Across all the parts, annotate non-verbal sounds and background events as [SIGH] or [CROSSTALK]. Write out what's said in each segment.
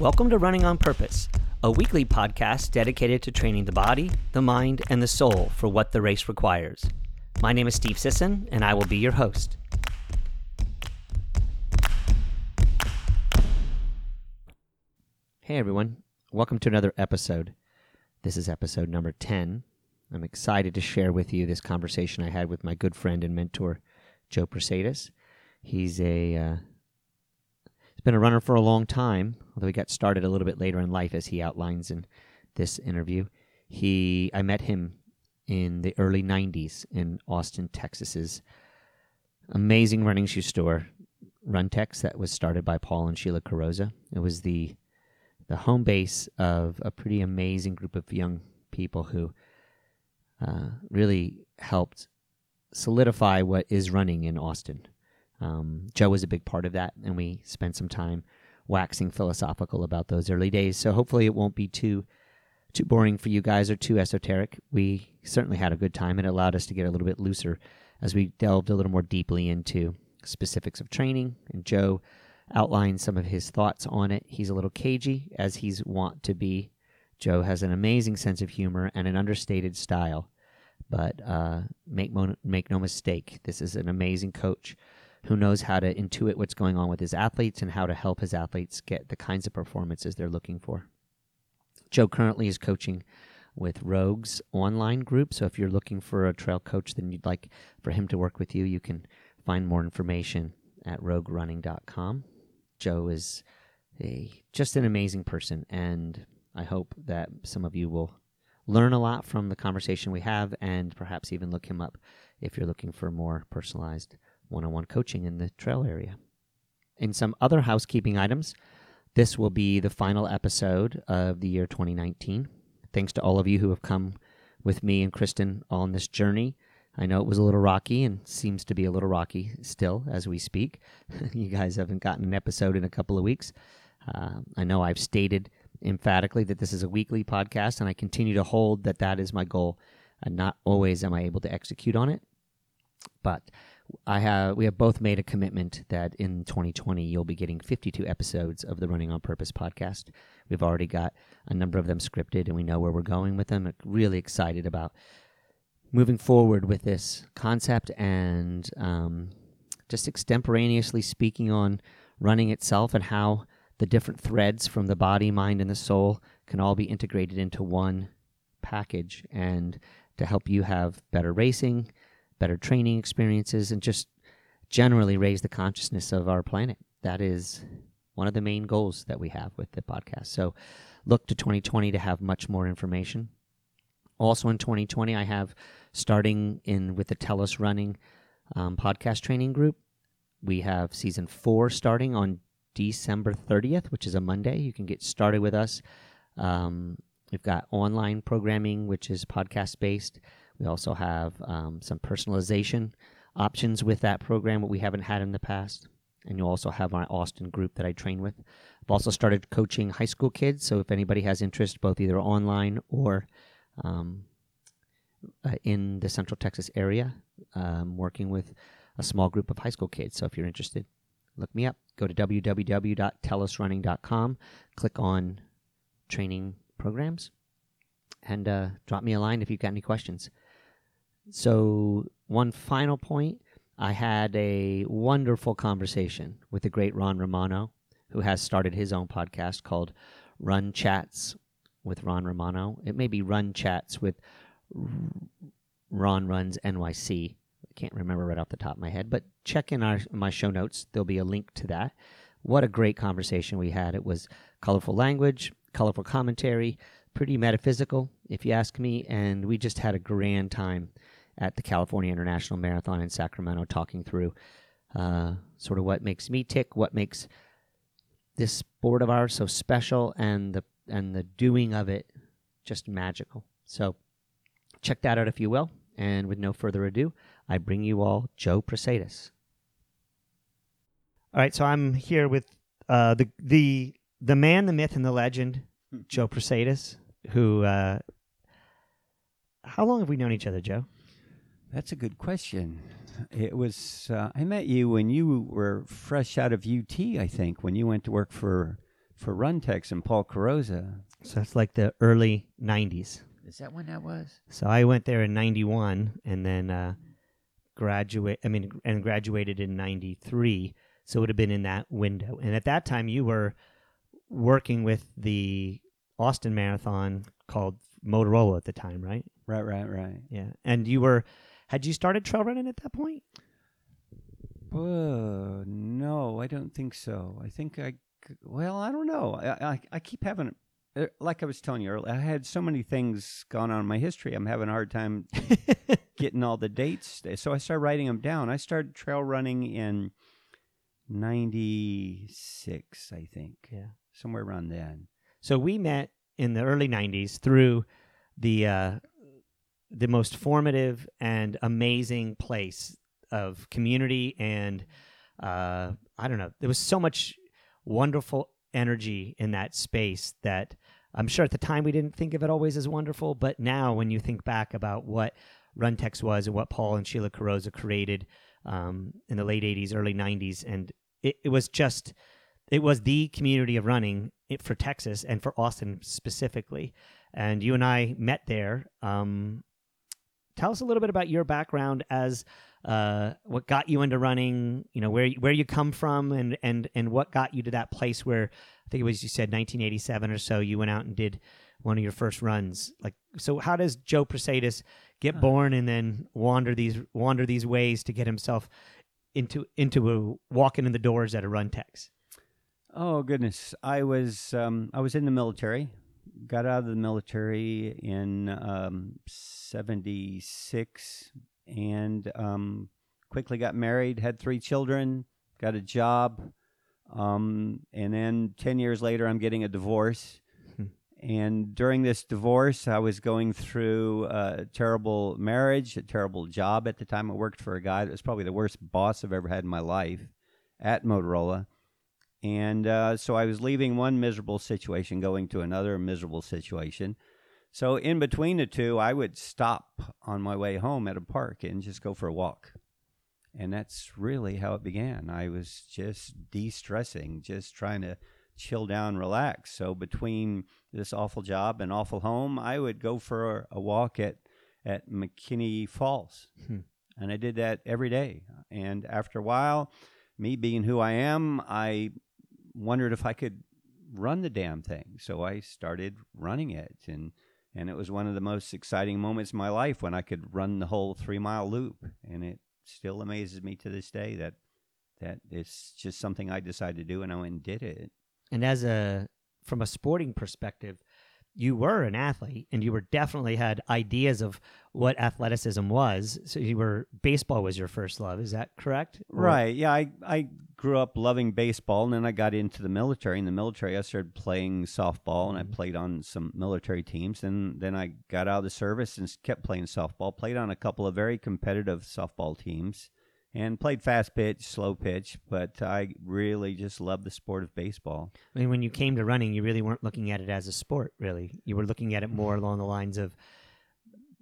Welcome to Running on Purpose, a weekly podcast dedicated to training the body, the mind, and the soul for what the race requires. My name is Steve Sisson, and I will be your host. Hey everyone, welcome to another episode. This is episode number 10. I'm excited to share with you this conversation I had with my good friend and mentor, Joe Prasadis. He's a uh, he's been a runner for a long time, although he got started a little bit later in life, as he outlines in this interview. He I met him in the early '90s in Austin, Texas's amazing running shoe store, Runtex, that was started by Paul and Sheila Carrozza. It was the the home base of a pretty amazing group of young people who uh, really helped solidify what is running in Austin. Um, Joe was a big part of that, and we spent some time waxing philosophical about those early days. So hopefully, it won't be too too boring for you guys or too esoteric. We certainly had a good time. It allowed us to get a little bit looser as we delved a little more deeply into specifics of training. And Joe outlined some of his thoughts on it. He's a little cagey, as he's wont to be. Joe has an amazing sense of humor and an understated style. But uh, make mo- make no mistake, this is an amazing coach who knows how to intuit what's going on with his athletes and how to help his athletes get the kinds of performances they're looking for. Joe currently is coaching with Rogues online group. So if you're looking for a trail coach, then you'd like for him to work with you, you can find more information at roguerunning.com. Joe is a just an amazing person, and I hope that some of you will learn a lot from the conversation we have, and perhaps even look him up if you're looking for more personalized one-on-one coaching in the trail area. In some other housekeeping items, this will be the final episode of the year 2019. Thanks to all of you who have come with me and Kristen on this journey. I know it was a little rocky and seems to be a little rocky still as we speak. [LAUGHS] you guys haven't gotten an episode in a couple of weeks. Uh, I know I've stated emphatically that this is a weekly podcast, and I continue to hold that that is my goal. And not always am I able to execute on it, but I have we have both made a commitment that in 2020 you'll be getting 52 episodes of the Running on Purpose podcast. We've already got a number of them scripted, and we know where we're going with them. Really excited about moving forward with this concept and um, just extemporaneously speaking on running itself and how the different threads from the body, mind, and the soul can all be integrated into one package and to help you have better racing better training experiences, and just generally raise the consciousness of our planet. That is one of the main goals that we have with the podcast. So look to 2020 to have much more information. Also in 2020, I have starting in with the Telos Running um, podcast training group. We have season four starting on December 30th, which is a Monday. You can get started with us. Um, we've got online programming, which is podcast based. We also have um, some personalization options with that program, what we haven't had in the past. And you'll also have my Austin group that I train with. I've also started coaching high school kids. So if anybody has interest, both either online or um, uh, in the Central Texas area, um, working with a small group of high school kids. So if you're interested, look me up. Go to www.telosrunning.com, click on training programs, and uh, drop me a line if you've got any questions. So, one final point I had a wonderful conversation with the great Ron Romano, who has started his own podcast called Run Chats with Ron Romano. It may be Run Chats with Ron Runs NYC. I can't remember right off the top of my head, but check in our my show notes. There'll be a link to that. What a great conversation we had. It was colorful language, colorful commentary, pretty metaphysical, if you ask me, and we just had a grand time at the California International Marathon in Sacramento, talking through uh, sort of what makes me tick, what makes this sport of ours so special, and the and the doing of it just magical. So check that out if you will. And with no further ado, I bring you all Joe Prasadis. All right, so I'm here with uh, the the the man, the myth, and the legend, hmm. Joe Prasadis. Who? Uh, how long have we known each other, Joe? That's a good question. It was uh, I met you when you were fresh out of UT, I think, when you went to work for for Runtex and Paul Carrozza. So it's like the early '90s. Is that when that was? So I went there in '91, and then uh, graduate. I mean, and graduated in '93. So it would have been in that window. And at that time, you were working with the Austin Marathon called Motorola at the time, right? Right, right, right. Yeah. And you were, had you started trail running at that point? Uh, no, I don't think so. I think I, well, I don't know. I, I, I keep having, uh, like I was telling you earlier, I had so many things gone on in my history. I'm having a hard time [LAUGHS] getting all the dates. So I started writing them down. I started trail running in 96, I think, yeah. somewhere around then. So we met in the early '90s through the uh, the most formative and amazing place of community and uh, I don't know. There was so much wonderful energy in that space that I'm sure at the time we didn't think of it always as wonderful, but now when you think back about what Runtex was and what Paul and Sheila Carrozza created um, in the late '80s, early '90s, and it, it was just it was the community of running for Texas and for Austin specifically. And you and I met there. Um, tell us a little bit about your background as uh, what got you into running. You know where where you come from and and and what got you to that place where I think it was you said 1987 or so. You went out and did one of your first runs. Like so, how does Joe Prasadis get Huh. born and then wander these wander these ways to get himself into into a, walking in the doors at a Runtex? Oh goodness, I was um, I was in the military. Got out of the military in um, '76, and um, quickly got married. Had three children. Got a job, um, and then ten years later, I'm getting a divorce. Hmm. and during this divorce, I was going through a terrible marriage, a terrible job at the time. I worked for a guy that was probably the worst boss I've ever had in my life at Motorola. And uh, so I was leaving one miserable situation, going to another miserable situation. So in between the two, I would stop on my way home at a park and just go for a walk. And that's really how it began. I was just de stressing, just trying to chill down, relax. So between this awful job and awful home, I would go for a walk at, at McKinney Falls. Hmm. And I did that every day. And after a while, me being who I am, I wondered if I could run the damn thing. So I started running it and and it was one of the most exciting moments in my life when I could run the whole 3-mile loop and it still amazes me to this day that that it's just something I decided to do and I went and did it. and as a from a sporting perspective you were an athlete and you were definitely had ideas of what athleticism was so you were baseball was your first love is that correct Or- Right. Yeah. I, I grew up loving baseball and then I got into the military. In the military, I started playing softball and I Mhm. played on some military teams. And then I got out of the service and kept playing softball, played on a couple of very competitive softball teams and played fast pitch, slow pitch. But I really just loved the sport of baseball. I mean, when you came to running you really weren't looking at it as a sport really you were looking at it more along the lines of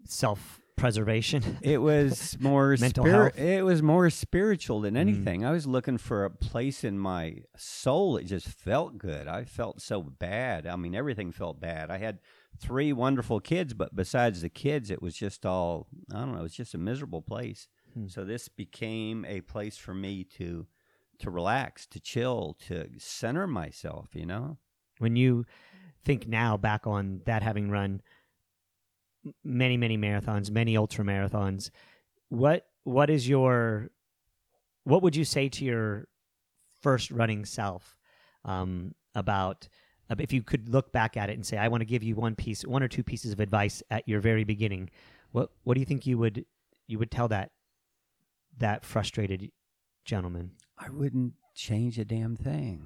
self preservation It was [LAUGHS] more Mental spiri- health. It was more spiritual than Mm. anything. I was looking for a place in my soul. It just felt good. I felt so bad. I mean, everything felt bad. I had three wonderful kids, but besides the kids, it was just all I don't know. It was just a miserable place. Hmm. So this became a place for me to to relax, to chill, to center myself. You know. when you think now back on that having run many many marathons many ultra marathons what what is your what would you say to your first running self um, about uh, if you could look back at it and say i want to give you one piece one or two pieces of advice at your very beginning what what do you think you would you would tell that that frustrated gentleman I wouldn't change a damn thing.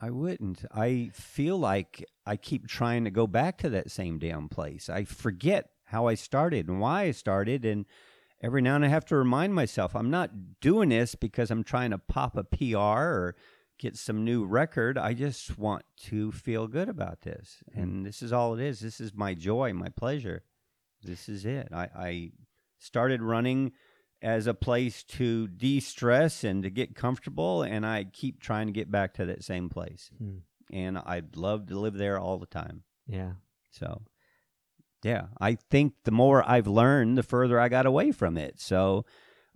I wouldn't. I feel like I keep trying to go back to that same damn place. I forget how I started and why I started. And every now and then I have to remind myself I'm not doing this because I'm trying to pop a PR or get some new record. I just want to feel good about this. Hmm. And this is all it is. This is my joy, my pleasure. This is it. I, I started running as a place to de stress and to get comfortable. And I keep trying to get back to that same place. Hmm. and I'd love to live there all the time. Yeah. So, yeah, I think the more I've learned, the further I got away from it. So,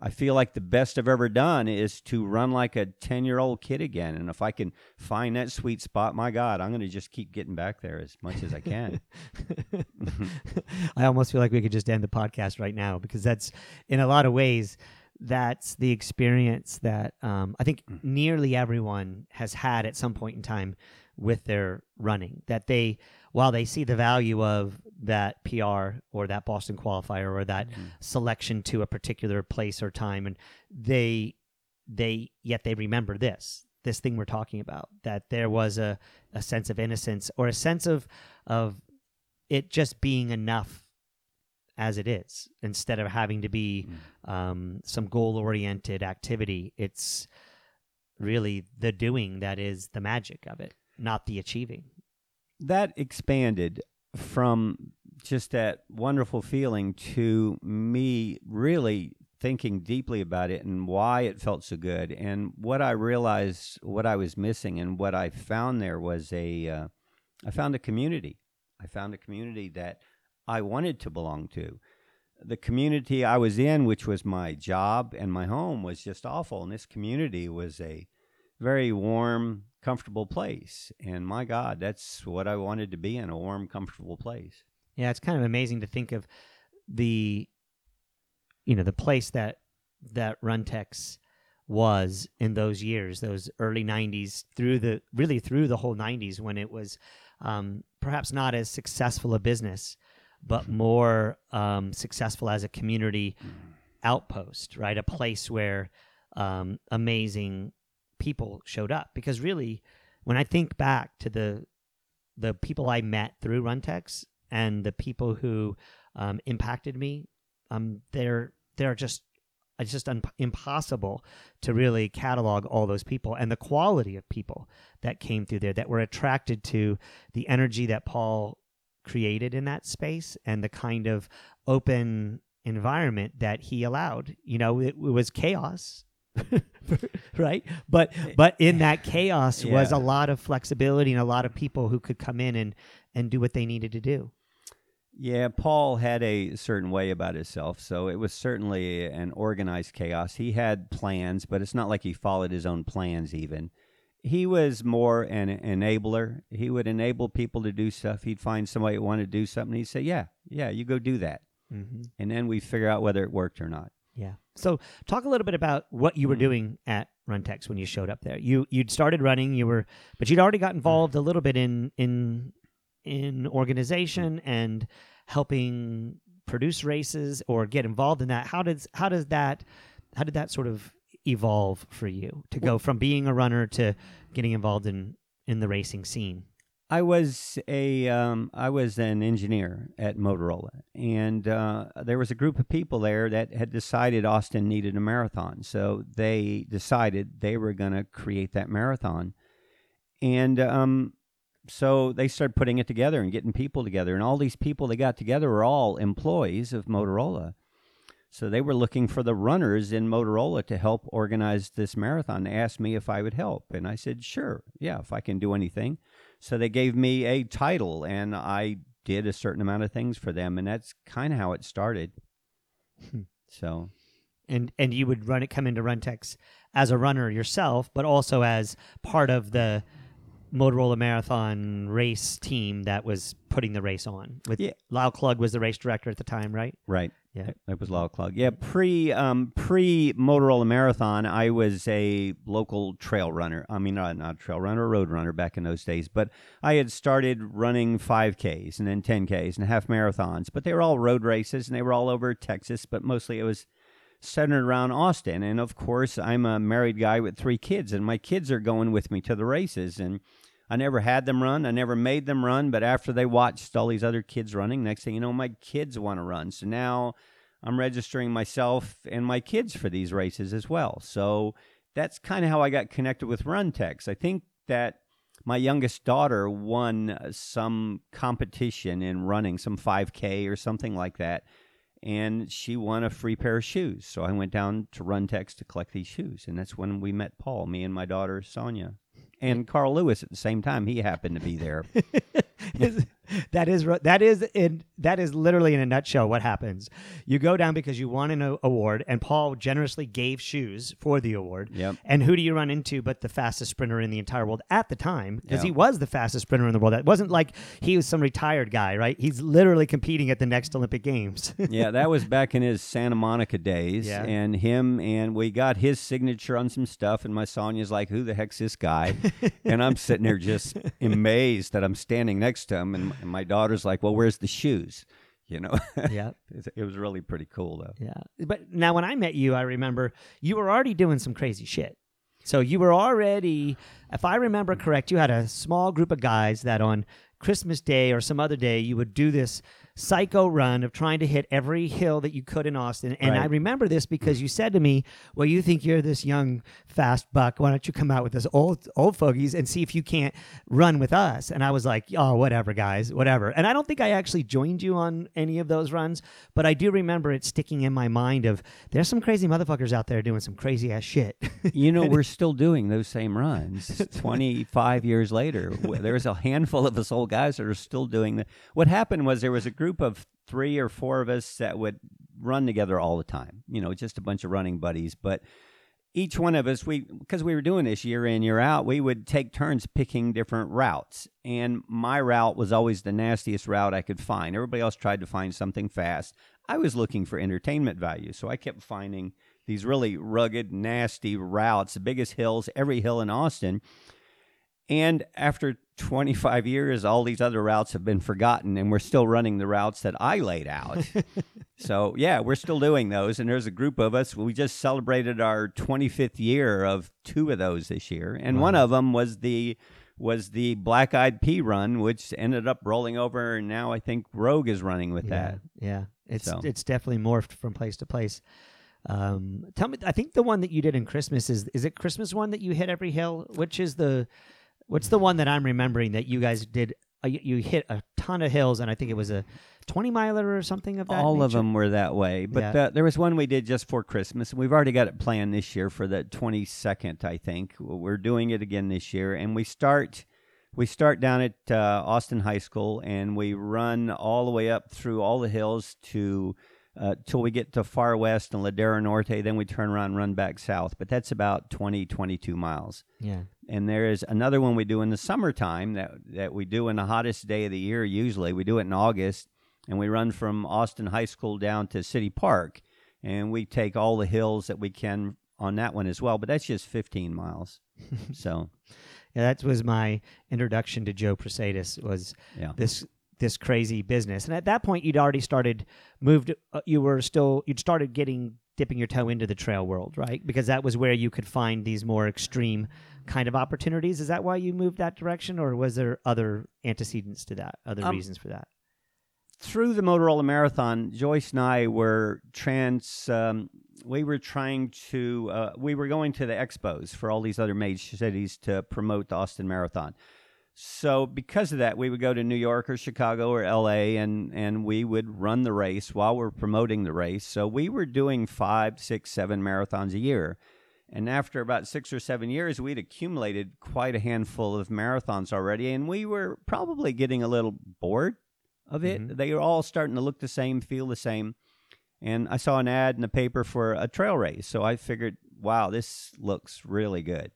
I feel like the best I've ever done is to run like a 10 year old kid again. And if I can find that sweet spot, my God, I'm going to just keep getting back there as much as I can. [LAUGHS] I almost feel like we could just end the podcast right now because that's, in a lot of ways, that's the experience that um, I think Mm. nearly everyone has had at some point in time with their running. That they, while they see the value of that PR or that Boston qualifier or that Mhm. selection to a particular place or time, and they, they yet they remember this this thing we're talking about that there was a, a sense of innocence or a sense of of it just being enough as it is instead of having to be um, some goal oriented activity. It's really the doing that is the magic of it, not the achieving. That expanded from just that wonderful feeling to me really thinking deeply about it and why it felt so good. And what i realized what i was missing and what i found there was a uh, I found a community. I found a community that i wanted to belong to. The community i was in which was my job and my home was just awful. And this community was a very warm, comfortable place. And my God, that's what I wanted to be in a warm, comfortable place. Yeah, it's kind of amazing to think of the you know, the place that that Runtex was in those years, those early 90s through the really through the whole 90s when it was um, perhaps not as successful a business, but more um, successful as a community outpost, right? A place where um, amazing people showed up. Because really, when I think back to the the people I met through Runtex and the people who um, impacted me, um, they're they're just it's just un- impossible to really catalog all those people and the quality of people that came through there that were attracted to the energy that Paul created in that space and the kind of open environment that he allowed. You know, it, it was chaos. [LAUGHS] right but but in that chaos was a lot of flexibility and a lot of people who could come in and and do what they needed to do Yeah, Paul had a certain way about himself, so it was certainly an organized chaos. He had plans, but it's not like he followed his own plans even. He was more an enabler. He would enable people to do stuff. He'd find somebody who wanted to do something. He'd say, Yeah, yeah, you go do that. mm-hmm. And then we figure out whether it worked or not. Yeah. So talk a little bit about what you were mm-hmm. doing at Runtex when you showed up there. You you'd started running, you were but you'd already got mm-hmm. involved a little bit in in in organization mm-hmm. and helping produce races or get involved in that. How does how does that how did that sort of evolve for you to go from being a runner to getting involved in in the racing scene? I was a um, I was an engineer at Motorola, and uh, there was a group of people there that had decided Austin needed a marathon. So they decided they were going to create that marathon, and um, so they started putting it together and getting people together. And all these people they got together were all employees of Motorola. So they were looking for the runners in Motorola to help organize this marathon. They asked me if I would help, and I said, "Sure, yeah, if I can do anything." So they gave me a title, and I did a certain amount of things for them, and that's kind of how it started. Hmm. so and and you would run it come into Runtex as a runner yourself, but also as part of the Motorola Marathon race team that was putting the race on. With Yeah. Lyle Klug was the race director at the time, right? right, Yeah. it was Lyle Klug. Yeah, pre um, pre Motorola Marathon, I was a local trail runner. I mean, not not trail runner, road runner back in those days. But I had started running 5Ks and then 10Ks and half marathons, but they were all road races and they were all over Texas, but mostly it was centered around Austin. And of course, I'm a married guy with three kids, and my kids are going with me to the races. And I never had them run, I never made them run, but after they watched all these other kids running, next thing you know, my kids want to run. So now I'm registering myself and my kids for these races as well. So that's kind of how I got connected with Runtex. I think that my youngest daughter won uh, some competition in running, some 5K or something like that, and she won a free pair of shoes. So I went down to Runtex to collect these shoes, and that's when we met Paul, me and my daughter Sonia. And Carl Lewis at the same time. He happened to be there. [LAUGHS] [LAUGHS] that is that is in that is literally in a nutshell what happens. You go down because you won an award, and Paul generously gave shoes for the award. Yep. And who do you run into but the fastest sprinter in the entire world at the time? Because Yeah. he was the fastest sprinter in the world. That wasn't like he was some retired guy, right? He's literally competing at the next Olympic Games. [LAUGHS] yeah, that was back in his Santa Monica days. Yeah. And him and we got his signature on some stuff. And my Sonia's like, "Who the heck's this guy?" [LAUGHS] and I'm sitting there just amazed that I'm standing next to him. And, and my daughter's like, "Well, where's the shoes?" You know, [LAUGHS] yeah. It was really pretty cool though. Yeah. But now when I met you, I remember you were already doing some crazy shit. So you were already, if I remember correct, you had a small group of guys that on Christmas Day or some other day you would do this psycho run of trying to hit every hill that you could in Austin. And I remember this because mm. you said to me, "Well, you think you're this young fast buck. Why don't you come out with this old old fogies and see if you can't run with us?" And I was like, "Oh, whatever, guys, whatever." And I don't think I actually joined you on any of those runs, but I do remember it sticking in my mind of there's some crazy motherfuckers out there doing some crazy ass shit. You know, [LAUGHS] we're still doing those same runs 25 years later. There's a handful of us old guys that are still doing that. What happened was there was a group of three or four of us that would run together all the time, you know, just a bunch of running buddies. But each one of us, we because we were doing this year in, year out, we would take turns picking different routes. And my route was always the nastiest route I could find. Everybody else tried to find something fast. I was looking for entertainment value, so I kept finding these really rugged, nasty routes, the biggest hills, every hill in Austin. And after 25 years, all these other routes have been forgotten, and we're still running the routes that I laid out. [LAUGHS] so, yeah, we're still doing those. And there's a group of us. We just celebrated our 25th year of two of those this year, and one of them was the was the Black Eyed Pea run, which ended up rolling over, and now I think Rogue is running with yeah, that. yeah. It's So. it's definitely morphed from place to place. Um, tell me, I think the one that you did in Christmas is is it Christmas one that you hit every hill? Which is the what's the one that I'm remembering that you guys did? Uh, you, you hit a ton of hills, and I think it was a twenty miler or something of that. All of them were that way. But Yeah. the, there was one we did just for Christmas, and we've already got it planned this year for the 22nd, I think. We're doing it again this year, and we start we start down at uh, Austin High School, and we run all the way up through all the hills to uh, till we get to far west and Ladera Norte. Then we turn around and run back south. But that's about 20, 22 miles Yeah, and there is another one we do in the summertime that that we do in the hottest day of the year usually we do it in august and we run from austin high school down to city park and we take all the hills that we can on that one as well but that's just 15 miles [LAUGHS] so yeah. That was my introduction to Joe Prasadis. Was yeah this this crazy business. And at that point, you'd already started moved. Uh, you were still you'd started getting dipping your toe into the trail world, right? Because that was where you could find these more extreme kind of opportunities. Is that why you moved that direction, or was there other antecedents to that, other Um, reasons for that? through the Motorola Marathon, Joyce and I were trans. Um, we were trying to. Uh, we were going to the expos for all these other major cities to promote the Austin Marathon. So because of that, we would go to New York or Chicago or L.A. and and we would run the race while we're promoting the race. So we were doing five, six, seven marathons a year. And after about six or seven years, we'd accumulated quite a handful of marathons already, and we were probably getting a little bored of it. Mhm. They were all starting to look the same, feel the same. And I saw an ad in the paper for a trail race, so I figured, wow, this looks really good.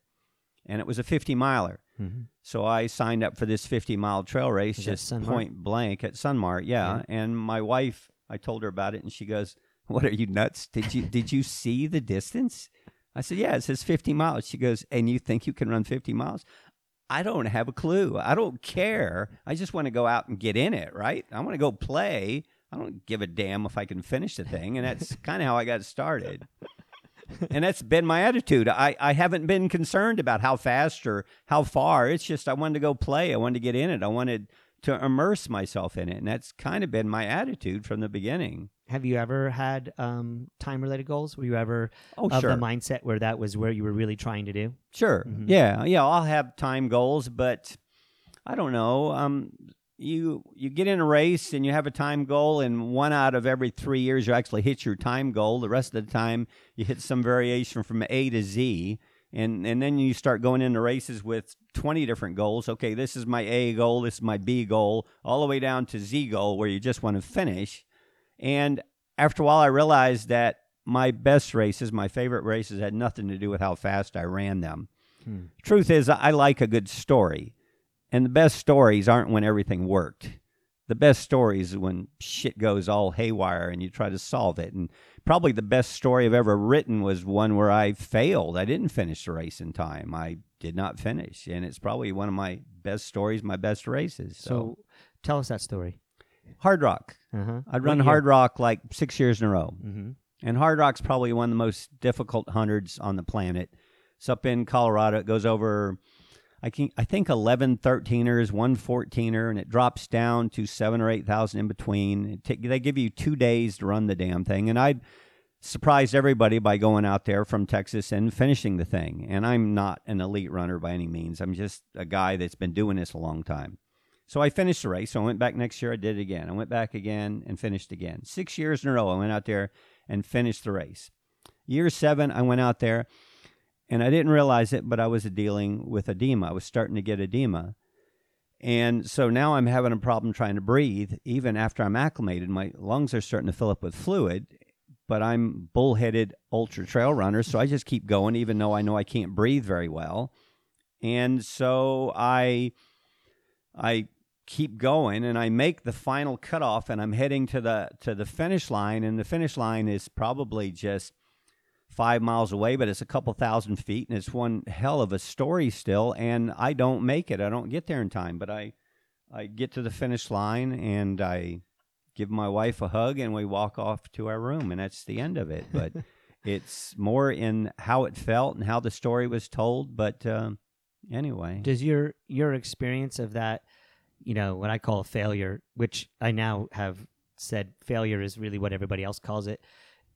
And it was a 50 miler. Mm-hmm. So I signed up for this 50 mile trail race that just point blank at Sunmart. Yeah. Yeah. And my wife, I told her about it and she goes, "What are you nuts? Did you did you see the distance?" I said, "Yeah, it says 50 miles." She goes, "And you think you can run 50 miles?" I don't have a clue. I don't care. I just want to go out and get in it, right? I want to go play. I don't give a damn if I can finish the thing, and that's [LAUGHS] kind of how I got started. And that's been my attitude. I, I haven't been concerned about how fast or how far. It's just I wanted to go play. I wanted to get in it. I wanted to immerse myself in it. And that's kind of been my attitude from the beginning. Have you ever had um, time related goals? Were you ever Oh, of sure. the mindset where that was where you were really trying to do? Sure. Mhm. Yeah. Yeah. I'll have time goals, but I don't know. Um, you you get in a race and you have a time goal, and one out of every three years you actually hit your time goal. The rest of the time you hit some variation from A to Z, And and then you start going into races with 20 different goals. Okay, this is my A goal, this is my B goal, all the way down to Z goal where you just want to finish. And after a while I realized that my best races, my favorite races had nothing to do with how fast I ran them. Hmm. Truth is I like a good story. And the best stories aren't when everything worked. The best stories is when shit goes all haywire and you try to solve it. And probably the best story I've ever written was one where I failed. I didn't finish the race in time. I did not finish. And it's probably one of my best stories, my best races. So, So, tell us that story. Hardrock. Uh-huh. I'd run Hardrock like six years in a row. Mm-hmm. And Hardrock's probably one of the most difficult hundreds on the planet. It's up in Colorado. It goes over, I, can, I think, 11 13ers, one 14er, and it drops down to seven or 8,000 in between. Ta- they give you two days to run the damn thing. And I'd surprised everybody by going out there from Texas and finishing the thing. And I'm not an elite runner by any means. I'm just a guy that's been doing this a long time. So I finished the race. So I went back next year. I did it again. I went back again and finished again. Six years in a row, I went out there and finished the race. Year seven, I went out there and I didn't realize it, but I was dealing with edema. I was starting to get edema. And so now I'm having a problem trying to breathe. Even after I'm acclimated, my lungs are starting to fill up with fluid. But I'm bullheaded ultra trail runner, so I just keep going, even though I know I can't breathe very well. And so I, I keep going, and I make the final cutoff, and I'm heading to the to the finish line. And the finish line is probably just five miles away, but it's a couple thousand feet, and it's one hell of a story still. And I don't make it; I don't get there in time. But I, I get to the finish line, and I give my wife a hug, and we walk off to our room, and that's the end of it. But [LAUGHS] it's more in how it felt and how the story was told. But um, anyway, Does your your experience of that, you know, what I call a failure, which I now have said failure is really what everybody else calls it.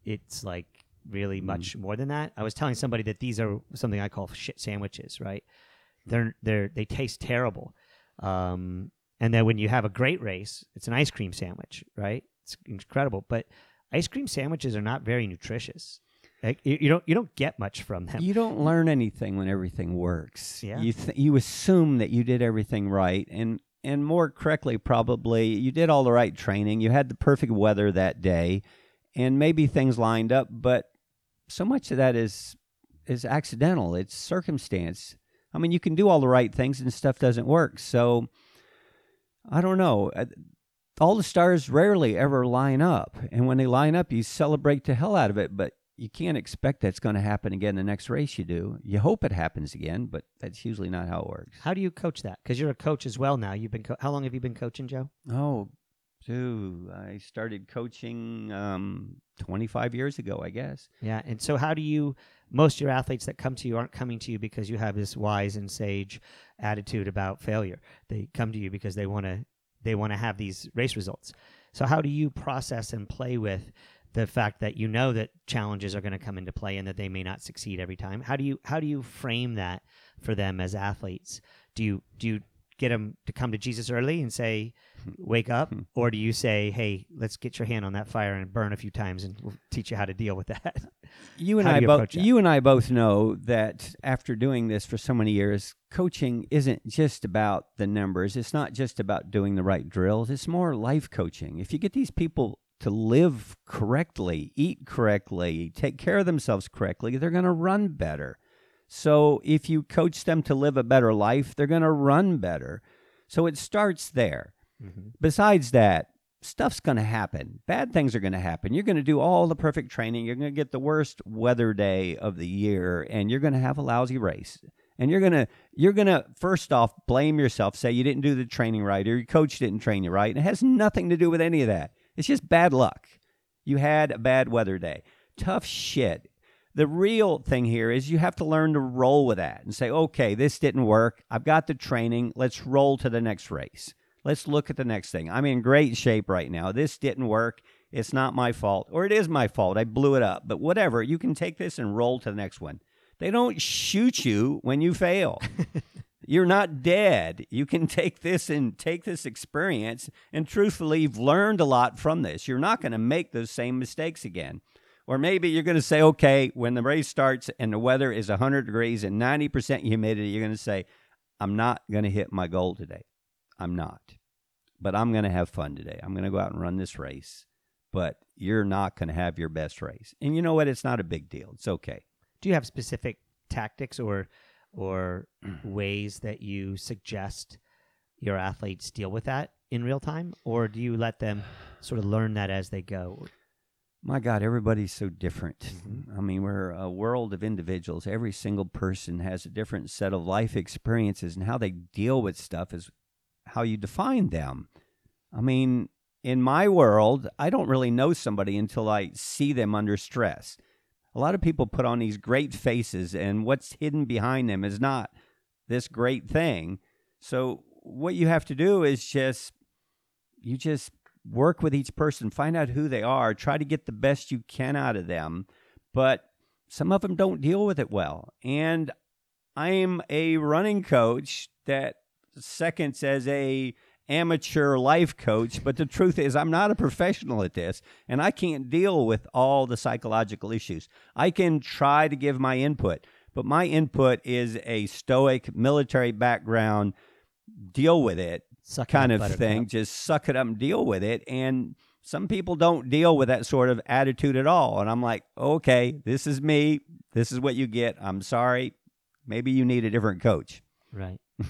It's like really Mhm. much more than that. I was telling somebody that these are something I call shit sandwiches, right? They're they're they taste terrible. Um, and then when you have a great race, it's an ice cream sandwich, right? It's incredible, but ice cream sandwiches are not very nutritious. Like, you, you don't you don't get much from them. You don't learn anything when everything works. Yeah. You th- you assume that you did everything right, and and more correctly, probably you did all the right training. You had the perfect weather that day, and maybe things lined up. But so much of that is is accidental. It's circumstance. I mean, you can do all the right things and stuff doesn't work. So I don't know. Uh, All the stars rarely ever line up, and when they line up, you celebrate the hell out of it. But you can't expect that's going to happen again the next race you do. You hope it happens again, but that's usually not how it works. How do you coach that? Because you're a coach as well now. You've been co- how long have you been coaching, Joe? Oh, dude, I started coaching um, 25 years ago, I guess. Yeah, and so how do you? Most of your athletes that come to you aren't coming to you because you have this wise and sage attitude about failure. They come to you because they want to they want to have these race results. So how do you process and play with the fact that you know that challenges are going to come into play and that they may not succeed every time? How do you how do you frame that for them as athletes? Do you do you get them to come to Jesus early and say, hmm. "Wake up," hmm. or do you say, "Hey, let's get your hand on that fire and burn a few times, and we'll teach you how to deal with that"? [LAUGHS] You and I both you and I both know that after doing this for so many years, coaching isn't just about the numbers. It's not just about doing the right drills. It's more life coaching. If you get these people to live correctly, eat correctly, take care of themselves correctly, they're going to run better. So if you coach them to live a better life, they're going to run better. So it starts there. Mhm. Besides that, stuff's going to happen. Bad things are going to happen. You're going to do all the perfect training. You're going to get the worst weather day of the year and you're going to have a lousy race. And you're going to you're going to first off blame yourself, say you didn't do the training right or your coach didn't train you right. And it has nothing to do with any of that. It's just bad luck. You had a bad weather day. Tough shit. The real thing here is you have to learn to roll with that and say, okay, this didn't work. I've got the training. Let's roll to the next race. Let's look at the next thing. I'm in great shape right now. This didn't work. It's not my fault, or it is my fault. I blew it up. But whatever, you can take this and roll to the next one. They don't shoot you when you fail. [LAUGHS] You're not dead. You can take this and take this experience, and truthfully, you've learned a lot from this. You're not going to make those same mistakes again. Or maybe you're going to say, okay, when the race starts and the weather is 100 degrees and 90% humidity, you're going to say, I'm not going to hit my goal today. I'm not. But I'm going to have fun today. I'm going to go out and run this race. But you're not going to have your best race. And you know what? It's not a big deal. It's okay. Do you have specific tactics or or [CLEARS THROAT] ways that you suggest your athletes deal with that in real time, or do you let them sort of learn that as they go? My God, everybody's so different. Mm-hmm. I mean, we're a world of individuals. Every single person has a different set of life experiences, and how they deal with stuff is how you define them. I mean, in my world, I don't really know somebody until I see them under stress. A lot of people put on these great faces, and what's hidden behind them is not this great thing. So, what you have to do is just, you just work with each person, find out who they are, try to get the best you can out of them. But some of them don't deal with it well. And I'm a running coach that seconds as a amateur life coach, but the truth is I'm not a professional at this and I can't deal with all the psychological issues. I can try to give my input, but my input is a stoic military background, deal with it Suck kind up, of thing. Just suck it up and deal with it. And some people don't deal with that sort of attitude at all. And I'm like, okay, this is me. This is what you get. I'm sorry. Maybe you need a different coach. Right. [LAUGHS]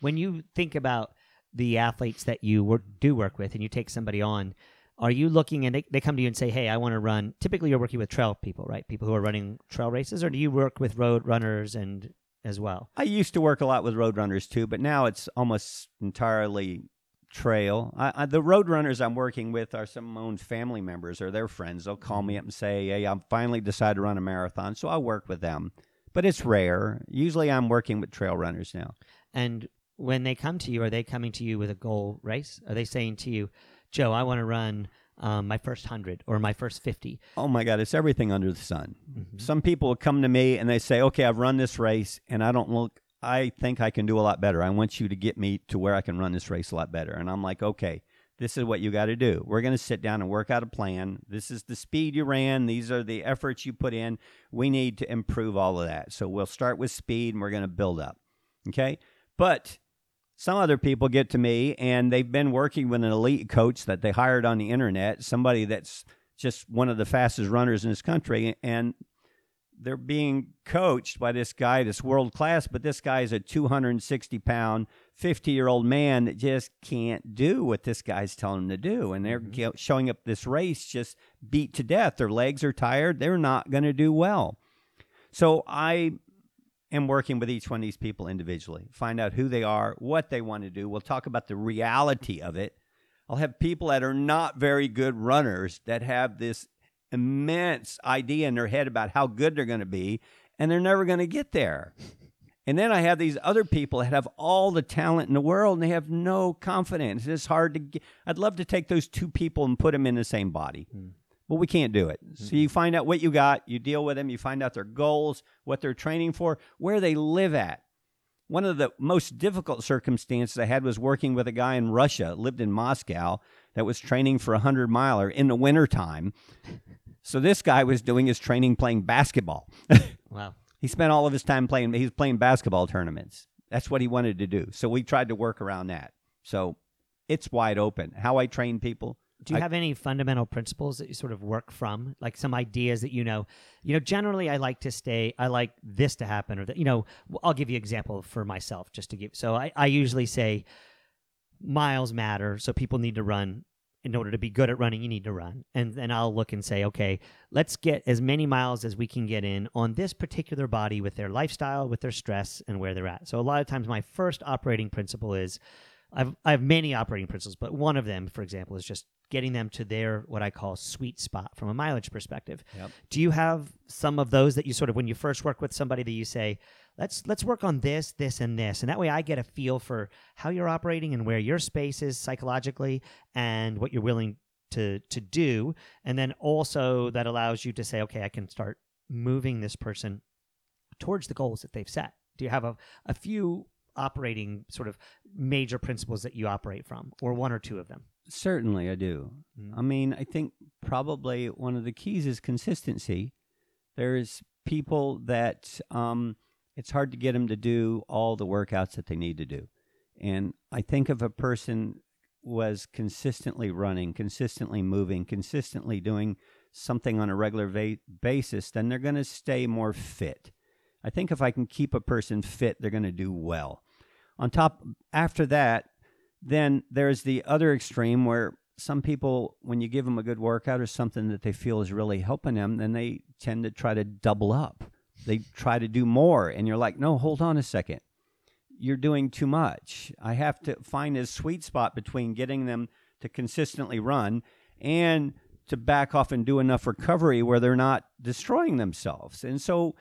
when you think about the athletes that you work, do work with and you take somebody on, are you looking and they, they come to you and say, hey, I want to run? Typically, you're working with trail people, right? People who are running trail races, or do you work with road runners and as well? I used to work a lot with road runners too, but now it's almost entirely trail. I, I, the road runners I'm working with are some of my own family members or their friends. They'll call me mm-hmm. up and say, "Hey, I'm finally decided to run a marathon," so I'll work with them. But it's rare. Usually, I'm working with trail runners now. And when they come to you, are they coming to you with a goal race? Are they saying to you, Joe, I want to run um, my first 100 or my first 50? Oh my God, it's everything under the sun. Mhm. Some people will come to me and they say, "Okay, I've run this race, and I don't look. I think I can do a lot better. I want you to get me to where I can run this race a lot better." And I'm like, "Okay, this is what you got to do. We're going to sit down and work out a plan. This is the speed you ran. These are the efforts you put in. We need to improve all of that. So we'll start with speed, and we're going to build up. Okay, but." Some other people get to me and they've been working with an elite coach that they hired on the internet, somebody that's just one of the fastest runners in this country, and they're being coached by this guy that's world class, but this guy is a 260 pound, 50 year old man that just can't do what this guy's telling him to do. And they're Mhm. showing up this race just beat to death. Their legs are tired. They're not going to do well. So I am working with each one of these people individually, find out who they are, what they want to do. We'll talk about the reality of it. I'll have people that are not very good runners that have this immense idea in their head about how good they're going to be, and they're never going to get there. [LAUGHS] And then I have these other people that have all the talent in the world and they have no confidence. It's hard to get. I'd love to take those two people and put them in the same body, Mm. But we can't do it. So mm-hmm. you find out what you got, you deal with them, you find out their goals, what they're training for, where they live at. One of the most difficult circumstances I had was working with a guy in Russia, lived in Moscow, that was training for a 100 miler in the wintertime. So this guy was doing his training playing basketball. [LAUGHS] Wow. he spent all of his time playing, he was playing basketball tournaments. That's what he wanted to do. So we tried to work around that. So it's wide open. How I train people. Do you I- have any fundamental principles that you sort of work from, like some ideas that you know? You know, generally, I like to stay. I like this to happen, or that you know. i'll give you an example for myself, just to give. So I, I usually say, miles matter. So people need to run. In order to be good at running, you need to run. And then I'll look and say, okay, let's get as many miles as we can get in on this particular body with their lifestyle, with their stress, and where they're at. So a lot of times, my first operating principle is I've, I have many operating principles, but one of them, for example, is just getting them to their what I call sweet spot from a mileage perspective. Yep. Do you have some of those that you sort of when you first work with somebody that you say, let's let's work on this, this, and this, and that way I get a feel for how you're operating and where your space is psychologically and what you're willing to to do, and then also that allows you to say, okay, I can start moving this person towards the goals that they've set. Do you have a, a few operating sort of major principles that you operate from, or one or two of them? Certainly, I do. Mm. I mean, I think probably one of the keys is consistency. There's people that um, it's hard to get them to do all the workouts that they need to do. And I think if a person was consistently running, consistently moving, consistently doing something on a regular va- basis, then they're going to stay more fit. I think if I can keep a person fit, they're going to do well. On top, after that, then there's the other extreme where some people, when you give them a good workout or something that they feel is really helping them, then they tend to try to double up. They try to do more, and you're like, no, hold on a second. You're doing too much. I have to find a sweet spot between getting them to consistently run and to back off and do enough recovery where they're not destroying themselves. And so,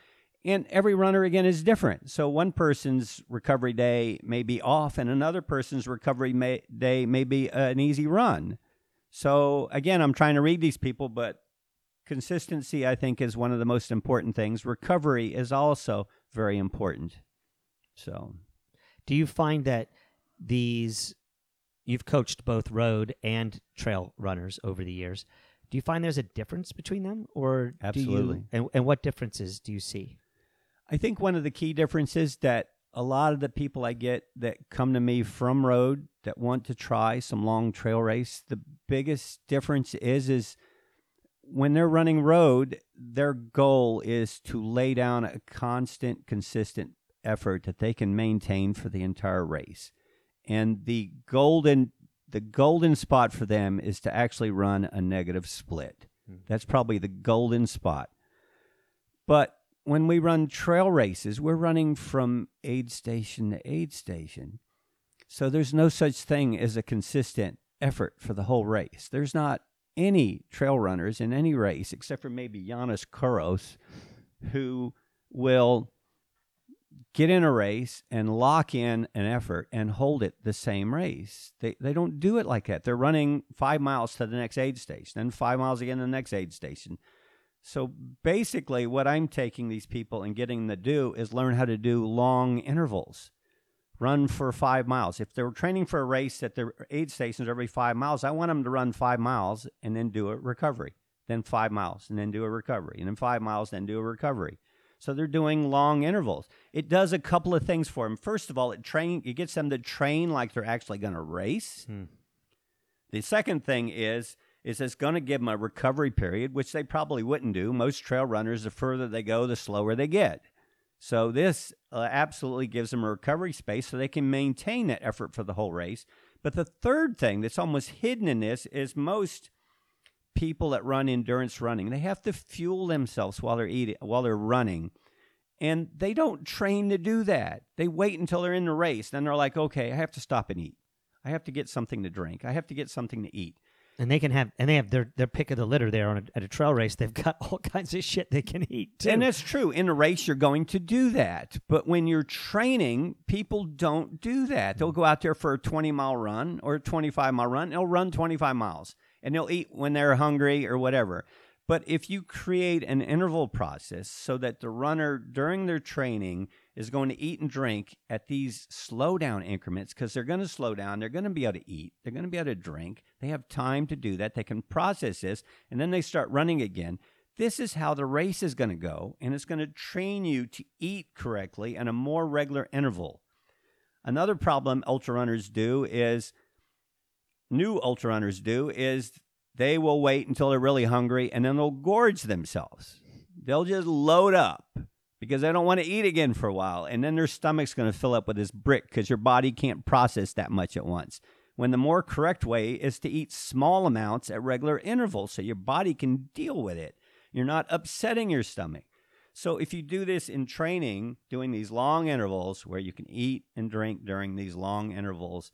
and every runner again is different. So one person's recovery day may be off, and another person's recovery may, day may be an easy run. So again, I'm trying to read these people, but consistency, I think, is one of the most important things. Recovery is also very important. So, Do you find that these you've coached both road and trail runners over the years? Do you find there's a difference between them, or do Absolutely. you, and and what differences do you see? I think one of the key differences that a lot of the people I get that come to me from road that want to try some long trail race, the biggest difference is is when they're running road, their goal is to lay down a constant, consistent effort that they can maintain for the entire race. And the golden the golden spot for them is to actually run a negative split. Hmm. That's probably the golden spot. But when we run trail races, we're running from aid station to aid station. So there's no such thing as a consistent effort for the whole race. There's not any trail runners in any race except for maybe Yiannis Kouros who will get in a race and lock in an effort and hold it the same race. They they don't do it like that. They're running 5 miles to the next aid station, then 5 miles again to the next aid station. So basically, what I'm taking these people and getting them to do is learn how to do long intervals. Run for five miles. If they're training for a race at their aid stations every five miles, I want them to run five miles and then do a recovery, then five miles and then do a recovery, and then five miles, and then do a recovery. So they're doing long intervals. It does a couple of things for them. First of all, it train it gets them to train like they're actually going to race. Hmm. The second thing is is it's going to give them a recovery period, which they probably wouldn't do. Most trail runners, the further they go, the slower they get. So this uh, absolutely gives them a recovery space so they can maintain that effort for the whole race. But the third thing that's almost hidden in this is most people that run endurance running, they have to fuel themselves while they're eating while they're running. And they don't train to do that. They wait until they're in the race. Then they're like, okay, I have to stop and eat. I have to get something to drink. I have to get something to eat. And they can have and they have their their pick of the litter there on a, at a trail race. They've got [LAUGHS] all kinds of shit they can eat too. And that's true. In a race, you're going to do that. But when you're training, people don't do that. They'll go out there for a 20 mile run or a 25 mile run. They'll run 25 miles and they'll eat when they're hungry or whatever. But if you create an interval process so that the runner during their training is going to eat and drink at these slow down increments, because they're going to slow down, they're going to be able to eat, they're going to be able to drink, they have time to do that, they can process this, and then they start running again. This is how the race is going to go, and it's going to train you to eat correctly at a more regular interval. Another problem ultra runners do is new ultra runners do is they will wait until they're really hungry and then they'll gorge themselves. They'll just load up because they don't want to eat again for a while. And then their stomach's going to fill up with this brick because your body can't process that much at once. When the more correct way is to eat small amounts at regular intervals so your body can deal with it. You're not upsetting your stomach. So if you do this in training, doing these long intervals where you can eat and drink during these long intervals,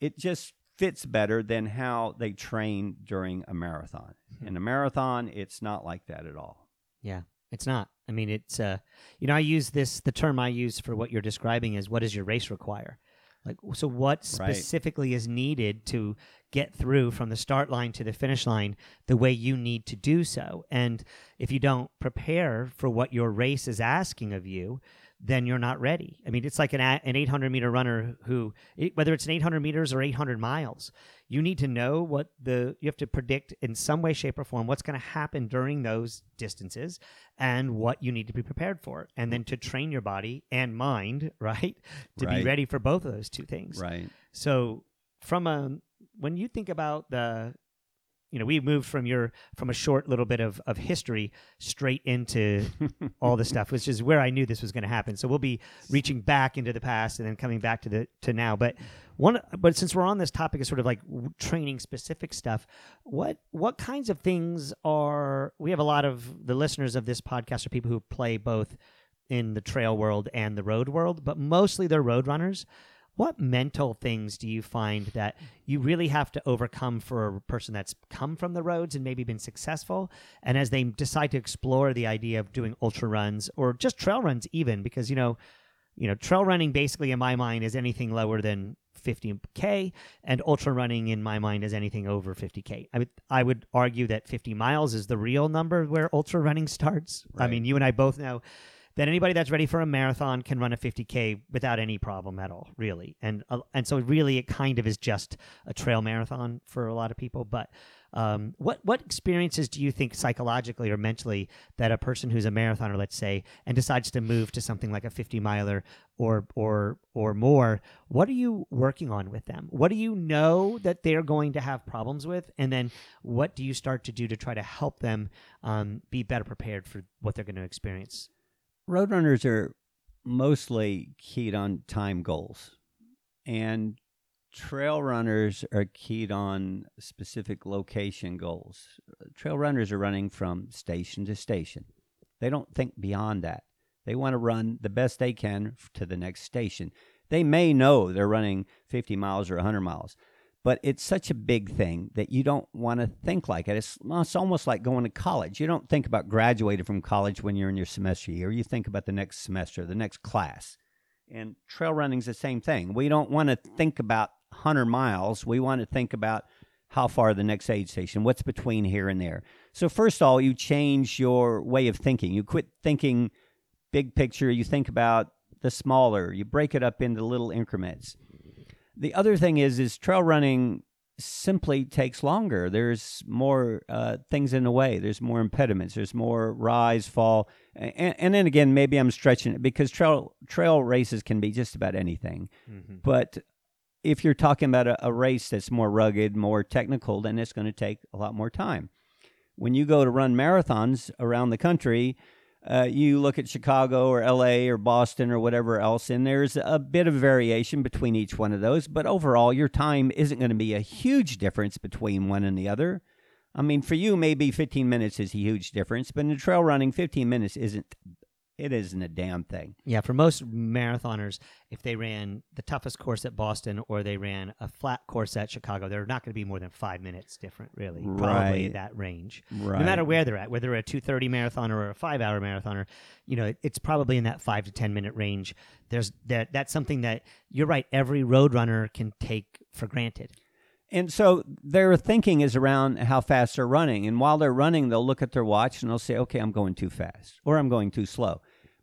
it just fits better than how they train during a marathon. Mm-hmm. In a marathon, it's not like that at all. Yeah, it's not. I mean, it's uh, you know, I use this. The term I use for what you're describing is what does your race require? Like, so what Right. specifically is needed to get through from the start line to the finish line the way you need to do so? And if you don't prepare for what your race is asking of you, then you're not ready. I mean, it's like an an 800 meter runner who, whether it's an 800 meters or 800 miles, you need to know what the you have to predict in some way, shape, or form what's going to happen during those distances and what you need to be prepared for, and then to train your body and mind, [LAUGHS] right, to be ready for both of those two things. Right. So from a when you think about the you know, we moved from your from a short little bit of, of history straight into [LAUGHS] all the stuff, which is where I knew this was going to happen. So we'll be reaching back into the past and then coming back to the to now. But one, but since we're on this topic of sort of like training specific stuff, what what kinds of things are we have a lot of the listeners of this podcast are people who play both in the trail world and the road world, but mostly they're road runners. What mental things do you find that you really have to overcome for a person that's come from the roads and maybe been successful? And as they decide to explore the idea of doing ultra runs or just trail runs, even because, you know, you know, trail running basically in my mind is anything lower than 50k, and ultra running in my mind is anything over 50k. I would I would argue that 50 miles is the real number where ultra running starts. I mean, you and I both know that anybody that's ready for a marathon can run a 50k without any problem at all, really. And uh, and so really, it kind of is just a trail marathon for a lot of people. But um, what what experiences do you think psychologically or mentally that a person who's a marathoner, let's say, and decides to move to something like a 50 miler or or or more, what are you working on with them? What do you know that they're going to have problems with, and then what do you start to do to try to help them um, be better prepared for what they're going to experience? Roadrunners are mostly keyed on time goals, and trail runners are keyed on specific location goals. Trail runners are running from station to station. They don't think beyond that. They want to run the best they can to the next station. They may know they're running 50 miles or 100 miles, but it's such a big thing that you don't want to think like it. It's, it's almost like going to college. You don't think about graduating from college when you're in your semester year. You think about the next semester, the next class. And trail running's the same thing. We don't want to think about 100 miles. We want to think about how far the next aid station, what's between here and there. So, first of all, you change your way of thinking. You quit thinking big picture. You think about the smaller. You break it up into little increments. The other thing is, is trail running simply takes longer. There's more uh, things in the way. There's more impediments. There's more rise, fall, and, and then again, maybe I'm stretching it because trail trail races can be just about anything. But if you're talking about a, a race that's more rugged, more technical, then it's going to take a lot more time. When you go to run marathons around the country, uh, you look at Chicago or LA or Boston or whatever else, and there's a bit of variation between each one of those. But overall, your time isn't going to be a huge difference between one and the other. I mean, for you, maybe 15 minutes is a huge difference, but in trail running, 15 minutes isn't. It isn't a damn thing. Yeah, for most marathoners, if they ran the toughest course at Boston or they ran a flat course at Chicago, they're not going to be more than five minutes different, really. Probably Right. that range. Right. No matter where they're at, whether a 230 marathoner or a five hour marathoner, you know, it- it's probably in that five to 10 minute range. There's that, that's something that you're right, every road runner can take for granted. And so their thinking is around how fast they're running. And while they're running, they'll look at their watch and they'll say, okay, I'm going too fast or I'm going too slow.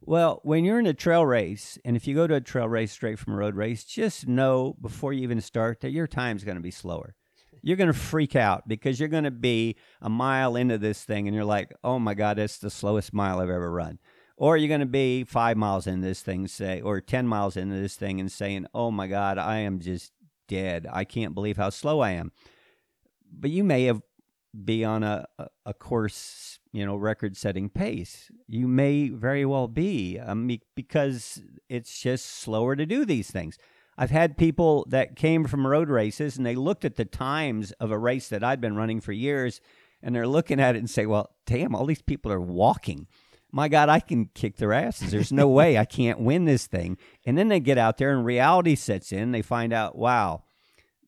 Well, when you're in a trail race, and if you go to a trail race straight from a road race, just know before you even start that your time's going to be slower. You're going to freak out because you're going to be a mile into this thing and you're like, oh my God, that's the slowest mile I've ever run. Or you're going to be five miles into this thing, say, or 10 miles into this thing and saying, oh my God, I am just dead. I can't believe how slow I am. But you may have be on a, a, course, you know, record setting pace. You may very well be um, be- because it's just slower to do these things. I've had people that came from road races and they looked at the times of a race that I'd been running for years and they're looking at it and say, well, damn, all these people are walking. My God, I can kick their asses. There's no way I can't win this thing. And then they get out there and reality sets in. They find out, wow,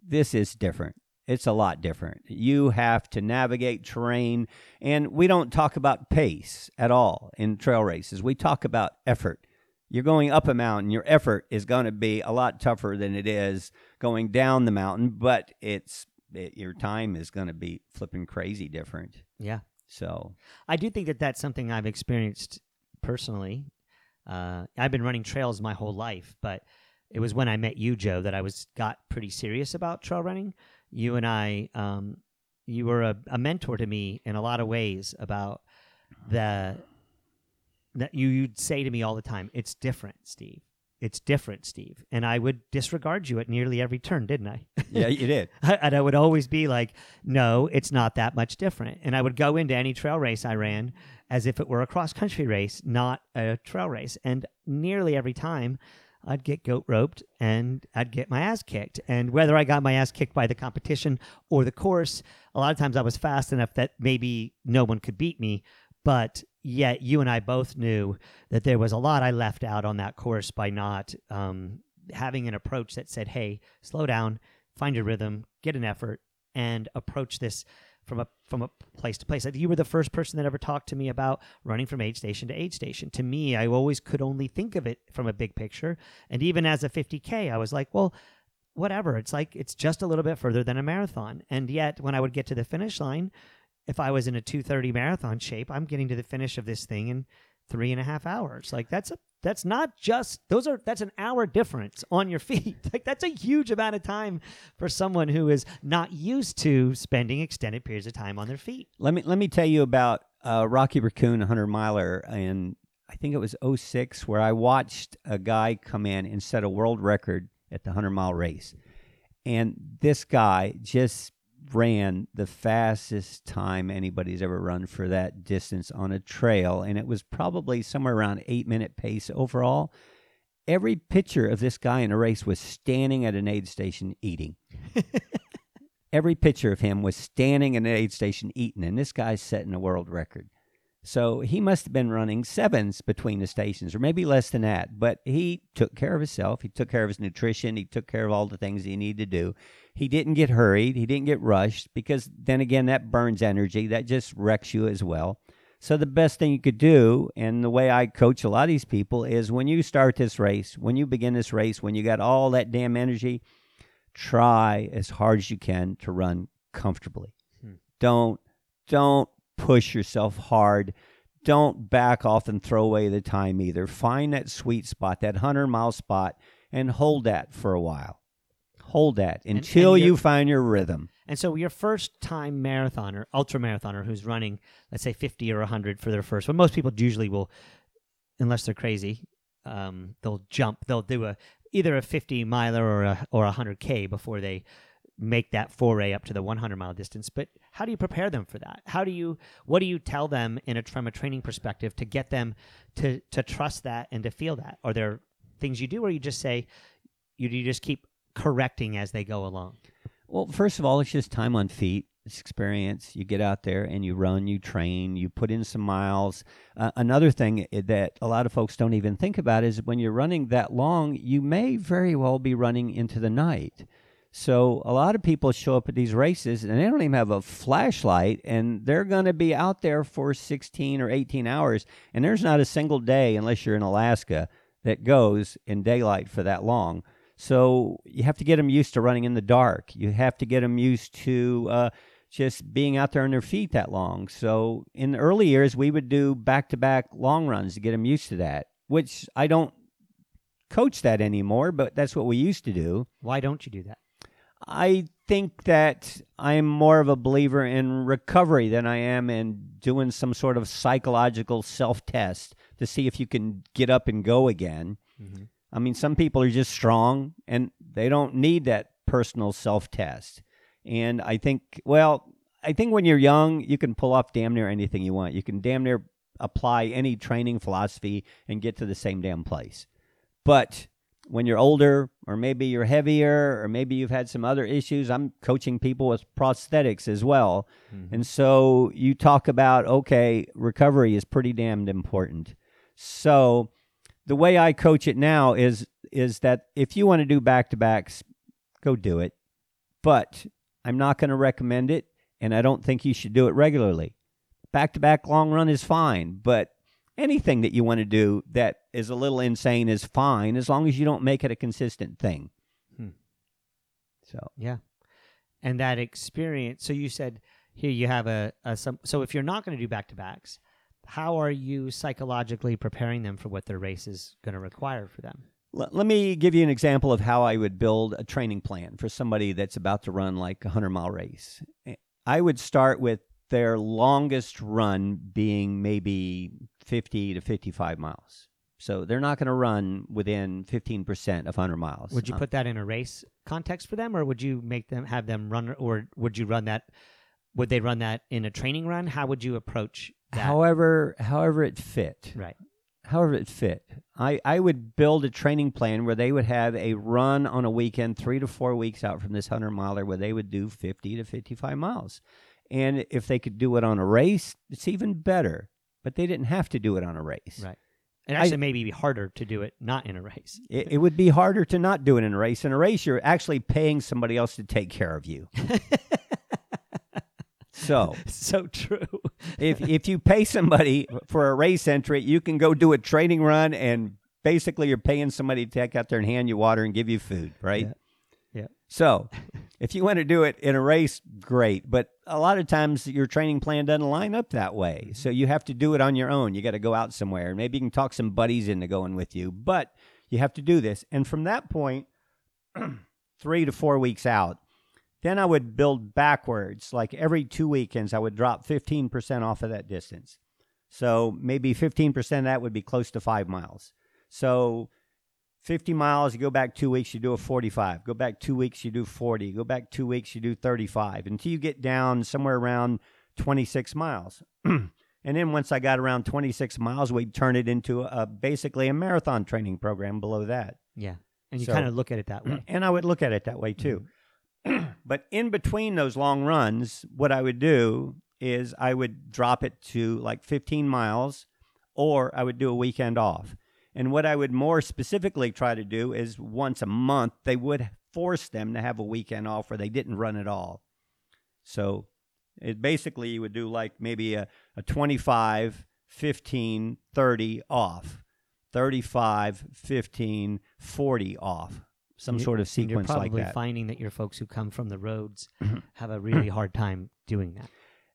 this is different. It's a lot different. You have to navigate terrain, and we don't talk about pace at all in trail races. We talk about effort. You're going up a mountain, your effort is going to be a lot tougher than it is going down the mountain, but it's it, your time is going to be flipping crazy different. Yeah. So, I do think that that's something I've experienced personally. Uh, I've been running trails my whole life, but it was when I met you, Joe, that I was got pretty serious about trail running. You and I, um, you were a, a mentor to me in a lot of ways about the that you, you'd say to me all the time, "It's different, Steve. It's different, Steve." And I would disregard you at nearly every turn, didn't I? Yeah, you did. [LAUGHS] and I would always be like, "No, it's not that much different." And I would go into any trail race I ran as if it were a cross country race, not a trail race. And nearly every time, I'd get goat roped and I'd get my ass kicked. And whether I got my ass kicked by the competition or the course, a lot of times I was fast enough that maybe no one could beat me. But yet, you and I both knew that there was a lot I left out on that course by not um, having an approach that said, hey, slow down, find your rhythm, get an effort, and approach this from a from a place to place. You were the first person that ever talked to me about running from aid station to aid station. To me, I always could only think of it from a big picture, and even as a 50k, I was like, well, whatever. It's like it's just a little bit further than a marathon, and yet when I would get to the finish line, if I was in a 230 marathon shape, I'm getting to the finish of this thing in three and a half hours. Like that's a that's not just those are that's an hour difference on your [LAUGHS] feet like that's a huge amount of time for someone who is not used to spending extended periods of time on their feet Let me let me tell you about uh, Rocky Raccoon 100 miler and I think it was 06 where I watched a guy come in and set a world record at the 100 mile race. And this guy just ran the fastest time anybody's ever run for that distance on a trail and it was probably somewhere around 8 minute pace overall. Every picture of this guy in a race was standing at an aid station eating. [LAUGHS] Every picture of him was standing at an aid station eating, and this guy's setting a world record. So he must have been running sevens between the stations, or maybe less than that. But he took care of himself. He took care of his nutrition. He took care of all the things he needed to do. He didn't get hurried. He didn't get rushed because then again, that burns energy. That just wrecks you as well. So the best thing you could do, and the way I coach a lot of these people, is when you start this race, when you begin this race, when you got all that damn energy, try as hard as you can to run comfortably. Hmm. Don't don't push yourself hard. Don't back off and throw away the time either. Find that sweet spot, that 100 mile spot, and hold that for a while. Hold that until and you're- you find your rhythm. and so your first time marathoner ultra marathoner who's running let's say 50 or 100 for their first one most people usually will unless they're crazy um, they'll jump they'll do a either a 50 miler or a or a 100k before they make that foray up to the 100 mile distance but how do you prepare them for that how do you what do you tell them in a from a training perspective to get them to to trust that and to feel that are there things you do or you just say you, you just keep correcting as they go along Well, first of all, it's just time on feet. It's experience. You get out there and you run, you train, you put in some miles. Uh, another thing that a lot of folks don't even think about is when you're running that long, you may very well be running into the night. So a lot of people show up at these races and they don't even have a flashlight and they're going to be out there for 16 or 18 hours and there's not a single day unless you're in Alaska that goes in daylight for that long. So you have to get them used to running in the dark. You have to get them used to uh, just being out there on their feet that long. So in the early years, we would do back to back long runs to get them used to that, which I don't coach that anymore, but that's what we used to do. why don't you do that I think that I'm more of a believer in recovery than I am in doing some sort of psychological self test to see if you can get up and go again. mm-hmm. I mean, some people are just strong and they don't need that personal self test. And I think, well, I think when you're young, you can pull off damn near anything you want. You can damn near apply any training philosophy and get to the same damn place. But when you're older, or maybe you're heavier, or maybe you've had some other issues, I'm coaching people with prosthetics as well. Mm-hmm. And so you talk about, okay, recovery is pretty damned important. So the way I coach it now is is that if you want to do back to backs, go do it. But I'm not going to recommend it, and I don't think you should do it regularly. Back to back long run is fine, but anything that you want to do that is a little insane is fine as long as you don't make it a consistent thing. Hmm. So Yeah. And that experience. So you said here you have a, a some. So if you're not going to do back to backs, how are you psychologically preparing them for what their race is going to require for them? Let, let me give you an example of how I would build a training plan for somebody that's about to run like a 100 mile race. Eh, I would start with their longest run being maybe 50 to 55 miles. So they're not going to run within 15% of 100 miles. Would you Uh, put that in a race context for them, or would you make them have them run, or would you run that? Would they run that in a training run? How would you approach that? however, however it fit. right. however it fit. I, I would build a training plan where they would have a run on a weekend, three to four weeks out from this 100 miler, where they would do 50 to 55 miles. And if they could do it on a race, it's even better. But they didn't have to do it on a race. Right. And I- actually, maybe be harder to do it not in a race. [LAUGHS] It, it would be harder to not do it in a race. In a race, you're actually paying somebody else to take care of you. [LAUGHS] so so true. [LAUGHS] if if you pay somebody for a race entry, you can go do a training run, and basically you're paying somebody to take out there and hand you water and give you food, right? Yeah. Yeah. So, if you want to do it in a race, great. But a lot of times your training plan doesn't line up that way. Mm-hmm. So you have to do it on your own. You got to go out somewhere. Maybe you can talk some buddies into going with you, but you have to do this. And from that point, [CLEARS THROAT] three to four weeks out, then I would build backwards. Like every two weekends, I would drop 15% off of that distance. So maybe 15% of that would be close to five miles. So 50 miles, you go back two weeks, you do a 45. Go back two weeks, you do 40. Go back two weeks, you do 35 until you get down somewhere around 26 miles. [CLEARS THROAT] and then once I got around 26 miles, we'd turn it into a, basically a marathon training program below that. Yeah. And you So- kind of look at it that way. [CLEARS THROAT] And I would look at it that way too. Mm-hmm. [CLEARS THROAT] but in between those long runs, what I would do is I would drop it to like 15 miles or I would do a weekend off. And what I would more specifically try to do is once a month, they would force them to have a weekend off where they didn't run at all. So it basically you would do like maybe a, a 25, 15, 30 off, 35, 15, 40 off, some sort of sequence you're like probably finding that your folks who come from the roads Mhm. have a really [CLEARS THROAT] hard time doing that.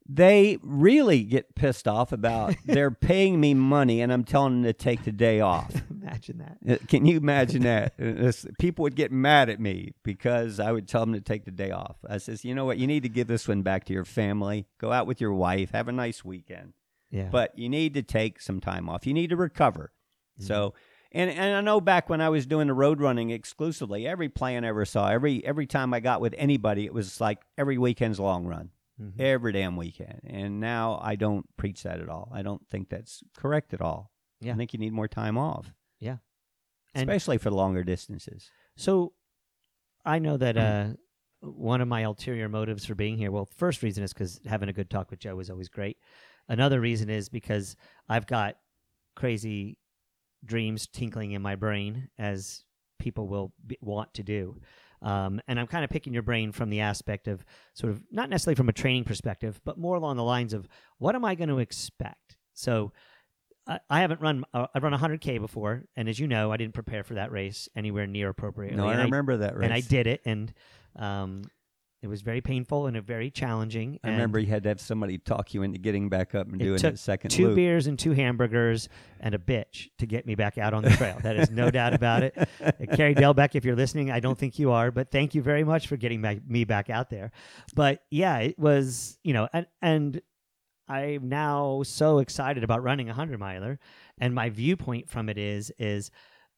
They really get pissed off about [LAUGHS] they're paying me money and I'm telling them to take the day off. [LAUGHS] Imagine that. Uh, Can you imagine that? Uh, this- people would get mad at me because I would tell them to take the day off. I says, you know what? You need to give this one back to your family. Go out with your wife. Have a nice weekend. Yeah. But you need to take some time off. You need to recover. Mm-hmm. So, and and I know back when I was doing the road running exclusively, every plan I ever saw, every every time I got with anybody, it was like every weekend's long run Mhm. every damn weekend. And now I don't preach that at all. I don't think that's correct at all. Yeah. I think you need more time off. Yeah. And- Especially for longer distances. So I know that Mm-hmm. uh, one of my ulterior motives for being here, well, first reason is because having a good talk with Joe is always great. Another reason is because I've got crazy dreams tinkling in my brain, as people will be, want to do. Um, and I'm kind of picking your brain from the aspect of sort of not necessarily from a training perspective, but more along the lines of what am I going to expect? So I, I haven't run, uh, I've run 100K before. And as you know, I didn't prepare for that race anywhere near appropriately. No, I remember that race. and I did it, and um, it was very painful and a very challenging. I and remember you had to have somebody talk you into getting back up and doing took the second two loop. beers and two hamburgers and a bitch to get me back out on the trail. that is no doubt about it. [LAUGHS] Uh, Carrie Delbeck, if you're listening, I don't think you are, but thank you very much for getting my, me back out there. But yeah, it was you know, and and I'm now so excited about running a hundred miler, and my viewpoint from it is is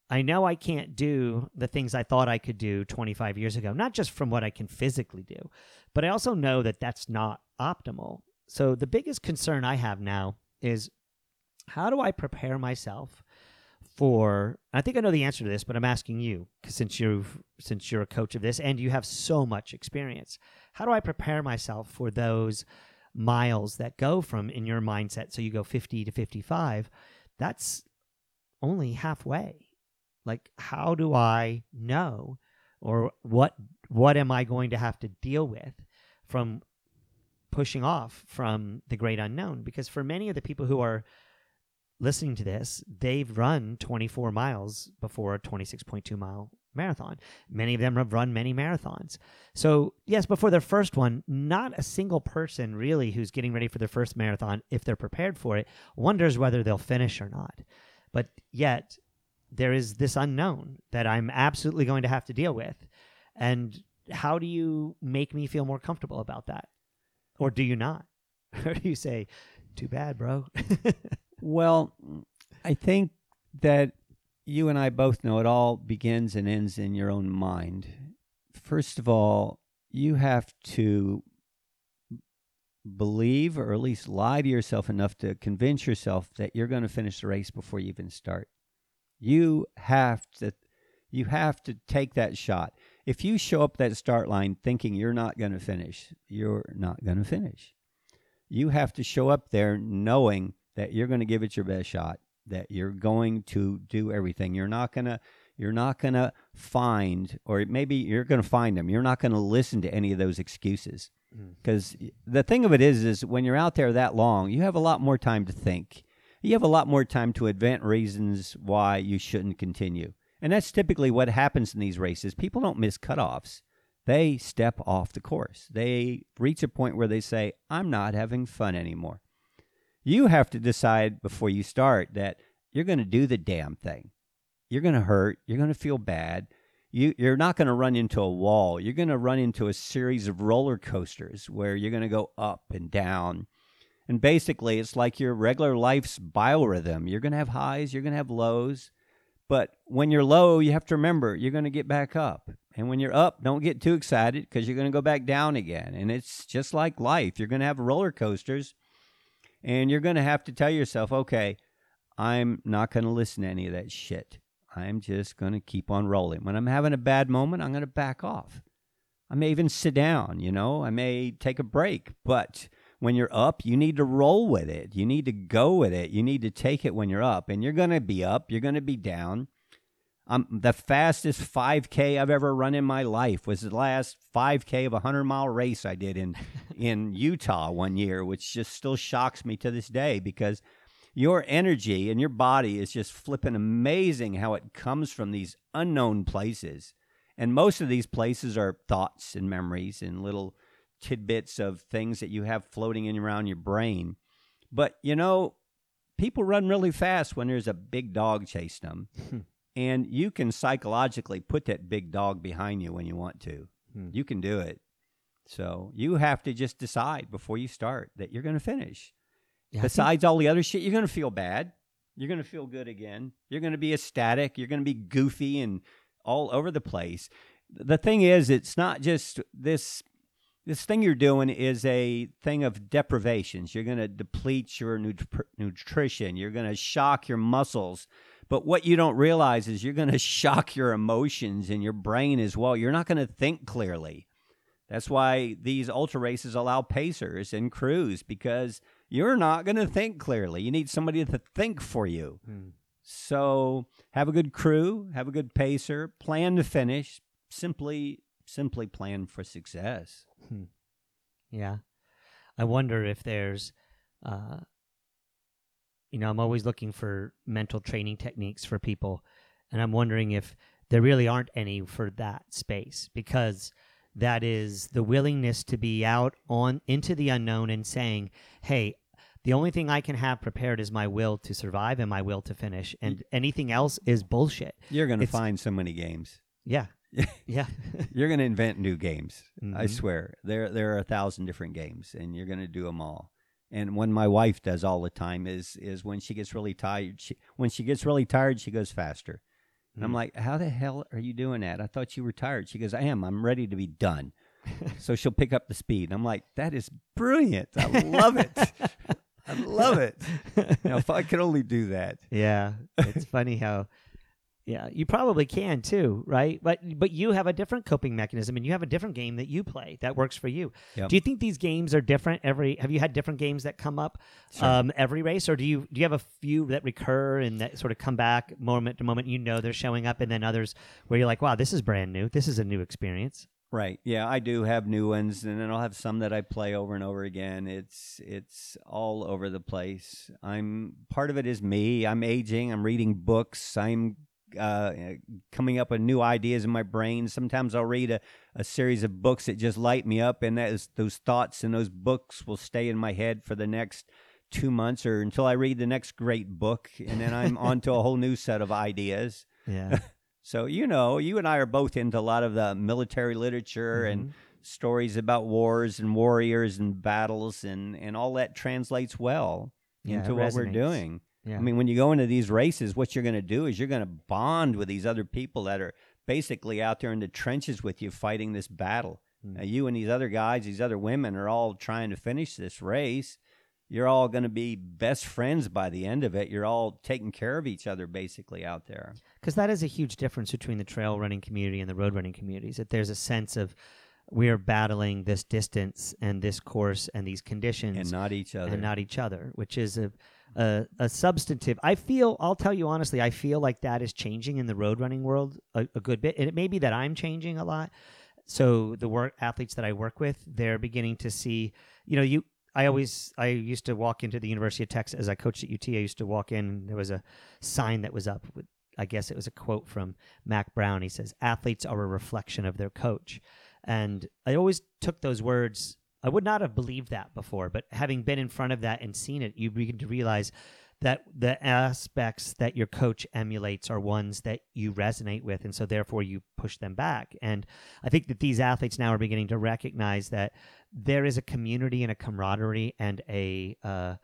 I know I can't do the things I thought I could do 25 years ago, not just from what I can physically do, but I also know that that's not optimal. So the biggest concern I have now is how do I prepare myself for I think I know the answer to this, but I'm asking you since you've since you're a coach of this and you have so much experience. How do I prepare myself for those miles that go from in your mindset so you go 50 to 55? That's only halfway. Like how do I know or what what am I going to have to deal with from pushing off from the great unknown because for many of the people who are listening to this they've run 24 miles before a 26.2 mile marathon. Many of them have run many marathons. So, yes, before their first one, not a single person really who's getting ready for their first marathon, if they're prepared for it, wonders whether they'll finish or not. But yet, there is this unknown that I'm absolutely going to have to deal with. And how do you make me feel more comfortable about that? Or do you not? [LAUGHS] or do you say, too bad, bro? [LAUGHS] Well, I think that you and I both know it all begins and ends in your own mind. First of all, you have to believe or at least lie to yourself enough to convince yourself that you're going to finish the race before you even start. You have to you have to take that shot. If you show up that start line thinking you're not going to finish, you're not going to finish. You have to show up there knowing that you're going to give it your best shot, that you're going to do everything. You're not going to you're not going to find or maybe you're going to find them. You're not going to listen to any of those excuses. Mm. Cuz the thing of it is is when you're out there that long, you have a lot more time to think. You have a lot more time to invent reasons why you shouldn't continue. And that's typically what happens in these races. People don't miss cutoffs. They step off the course. They reach a point where they say, I'm not having fun anymore. You have to decide before you start that you're going to do the damn thing. You're going to hurt. You're going to feel bad. You, you're not going to run into a wall. You're going to run into a series of roller coasters where you're going to go up and down. And basically, it's like your regular life's biorhythm. You're going to have highs, you're going to have lows. But when you're low, you have to remember you're going to get back up. And when you're up, don't get too excited because you're going to go back down again. And it's just like life. You're going to have roller coasters and you're going to have to tell yourself, okay, I'm not going to listen to any of that shit. I'm just going to keep on rolling. When I'm having a bad moment, I'm going to back off. I may even sit down, you know, I may take a break. But when you're up, you need to roll with it. You need to go with it. You need to take it when you're up. And you're going to be up, you're going to be down. Um, the fastest 5K I've ever run in my life was the last 5K of a 100 mile race I did in, [LAUGHS] in Utah one year, which just still shocks me to this day because your energy and your body is just flipping amazing how it comes from these unknown places. And most of these places are thoughts and memories and little tidbits of things that you have floating in around your brain. But, you know, people run really fast when there's a big dog chasing them. and you can psychologically put that big dog behind you when you want to. Hmm. You can do it. So you have to just decide before you start that you're going to finish. Yeah, Besides all the other shit, you're going to feel bad. You're going to feel good again. You're going to be ecstatic. You're going to be goofy and all over the place. The thing is, it's not just this. This thing you're doing is a thing of deprivations. You're going to deplete your nut- nutrition. You're going to shock your muscles. But what you don't realize is you're going [LAUGHS] to shock your emotions and your brain as well. You're not going to think clearly. That's why these ultra races allow pacers and crews because you're not going to think clearly. You need somebody to think for you. Hmm. So have a good crew, have a good pacer, plan to finish. Simply, simply plan for success. Yeah. I wonder if there's, uh, you know, I'm always looking for mental training techniques for people. And I'm wondering if there really aren't any for that space because that is the willingness to be out on into the unknown and saying, hey, the only thing I can have prepared is my will to survive and my will to finish. And anything else is bullshit. You're going to find so many games. Yeah. Yeah. [LAUGHS] You're going to invent new games. I Mhm. swear. There there are a thousand different games and you're going to do them all. And when my wife does all the time is is when she gets really tired. She, when she gets really tired, she goes faster. And I'm Mm. like, "How the hell are you doing that? I thought you were tired." She goes, "I am. I'm ready to be done." [LAUGHS] so she'll pick up the speed. I'm like, "That is brilliant. I love it. I love it." [LAUGHS] Now, if I could only do that. Yeah, it's funny how, yeah, you probably can too, right? But but you have a different coping mechanism, and you have a different game that you play that works for you. Yep. Do you think these games are different every? Have you had different games that come up Sure. um, every race, or do you do you have a few that recur and that sort of come back moment to moment? You know they're showing up, and then others where you're like, wow, this is brand new. This is a new experience. Right. Yeah, I do have new ones, and then I'll have some that I play over and over again. It's it's all over the place. I'm part of it is me. I'm aging. I'm reading books. I'm uh, coming up with new ideas in my brain. Sometimes I'll read a, a series of books that just light me up, and that is, those thoughts and those books will stay in my head for the next two months or until I read the next great book, and then I'm on to a whole new set of ideas. [LAUGHS] Yeah. [LAUGHS] So, you know, you and I are both into a lot of the military literature Mhm. and stories about wars and warriors and battles, and, and all that translates well Yeah, into what we're doing. Yeah. I mean, when you go into these races, what you're going to do is you're going to bond with these other people that are basically out there in the trenches with you fighting this battle. Mm. Now, you and these other guys, these other women are all trying to finish this race. You're all going to be best friends by the end of it. You're all taking care of each other basically out there. because that is a huge difference between the trail running community and the road running communities. That there's a sense of we are battling this distance and this course and these conditions And not each other. and not each other, which is a, a a substantive. I feel. I'll tell you honestly. I feel like that is changing in the road running world a, a good bit, and it may be that I'm changing a lot. So the work athletes that I work with, they're beginning to see. You know, you. I always. I used to walk into the University of Texas as I coached at UT. I used to walk in. And there was a sign that was up with. I guess it was a quote from Mack Brown. He says, "Athletes are a reflection of their coach," and I always took those words I would not have believed that before, but having been in front of that and seen it, you begin to realize that the aspects that your coach emulates are ones that you resonate with, and so therefore you push them back. And I think that these athletes now are beginning to recognize that there is a community and a camaraderie and a uh,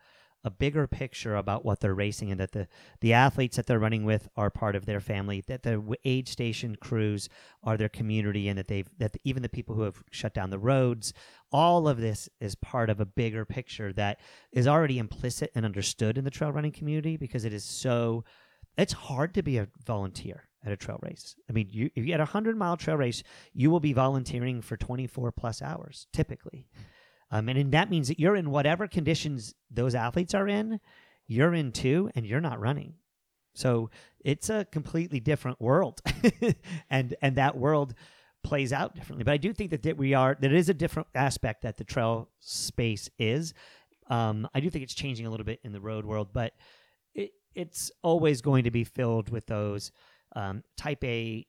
a bigger picture about what they're racing, and that the the athletes that they're running with are part of their family, that the aid station crews are their community, and that they've that even the people who have shut down the roads all of this is part of a bigger picture that is already implicit and understood in the trail running community because it is so it's hard to be a volunteer at a trail race. I mean, you, if you had a hundred mile trail race, you will be volunteering for 24 plus hours typically. Um, and, and that means that you're in whatever conditions those athletes are in, you're in too, and you're not running. So it's a completely different world, [LAUGHS] and and that world plays out differently. But I do think that, that we are there is a different aspect that the trail space is. Um, I do think it's changing a little bit in the road world, but it, it's always going to be filled with those um, type A,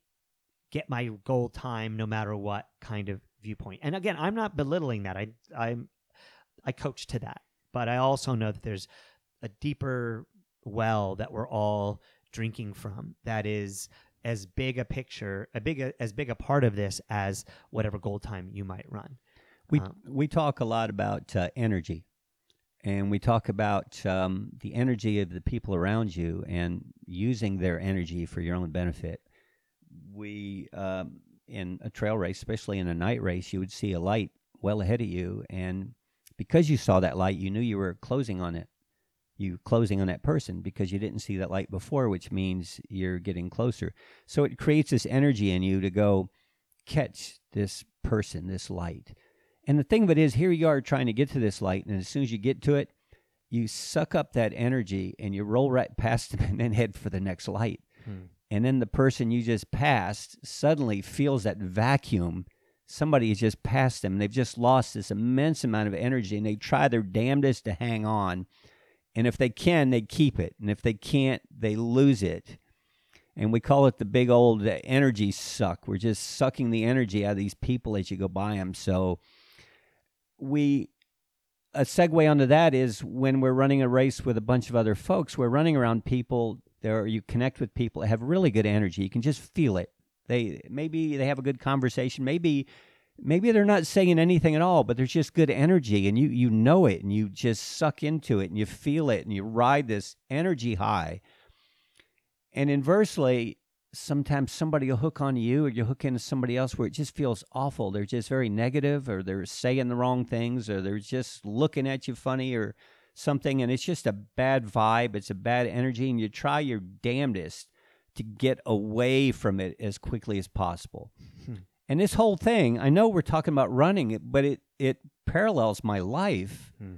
get my goal time no matter what kind of viewpoint. And again, I'm not belittling that. I I'm I coach to that, but I also know that there's a deeper well that we're all drinking from that is as big a picture, a big a, as big a part of this as whatever goal time you might run. We Um, we talk a lot about uh, energy, and we talk about um, the energy of the people around you and using their energy for your own benefit. We um, in a trail race, especially in a night race, you would see a light well ahead of you, and because you saw that light, you knew you were closing on it. You closing on that person because you didn't see that light before, which means you're getting closer. So it creates this energy in you to go catch this person, this light. And the thing of it is, here you are trying to get to this light, and as soon as you get to it, you suck up that energy and you roll right past [LAUGHS] them and then head for the next light. Hmm. And then the person you just passed suddenly feels that vacuum. Somebody has just passed them. They've just lost this immense amount of energy and they try their damnedest to hang on. And if they can, they keep it. And if they can't, they lose it. And we call it the big old uh, energy suck. We're just sucking the energy out of these people as you go by them. So we a segue onto that is when we're running a race with a bunch of other folks, we're running around people there you connect with people that have really good energy. You can just feel it. They maybe they have a good conversation, maybe maybe they're not saying anything at all, but there's just good energy and you you know it and you just suck into it and you feel it and you ride this energy high. And inversely, sometimes somebody will hook on you or you hook into somebody else where it just feels awful. They're just very negative or they're saying the wrong things or they're just looking at you funny or something and it's just a bad vibe, it's a bad energy and you try your damnedest to get away from it as quickly as possible. Hmm. And this whole thing, I know we're talking about running, but it it parallels my life. Hmm.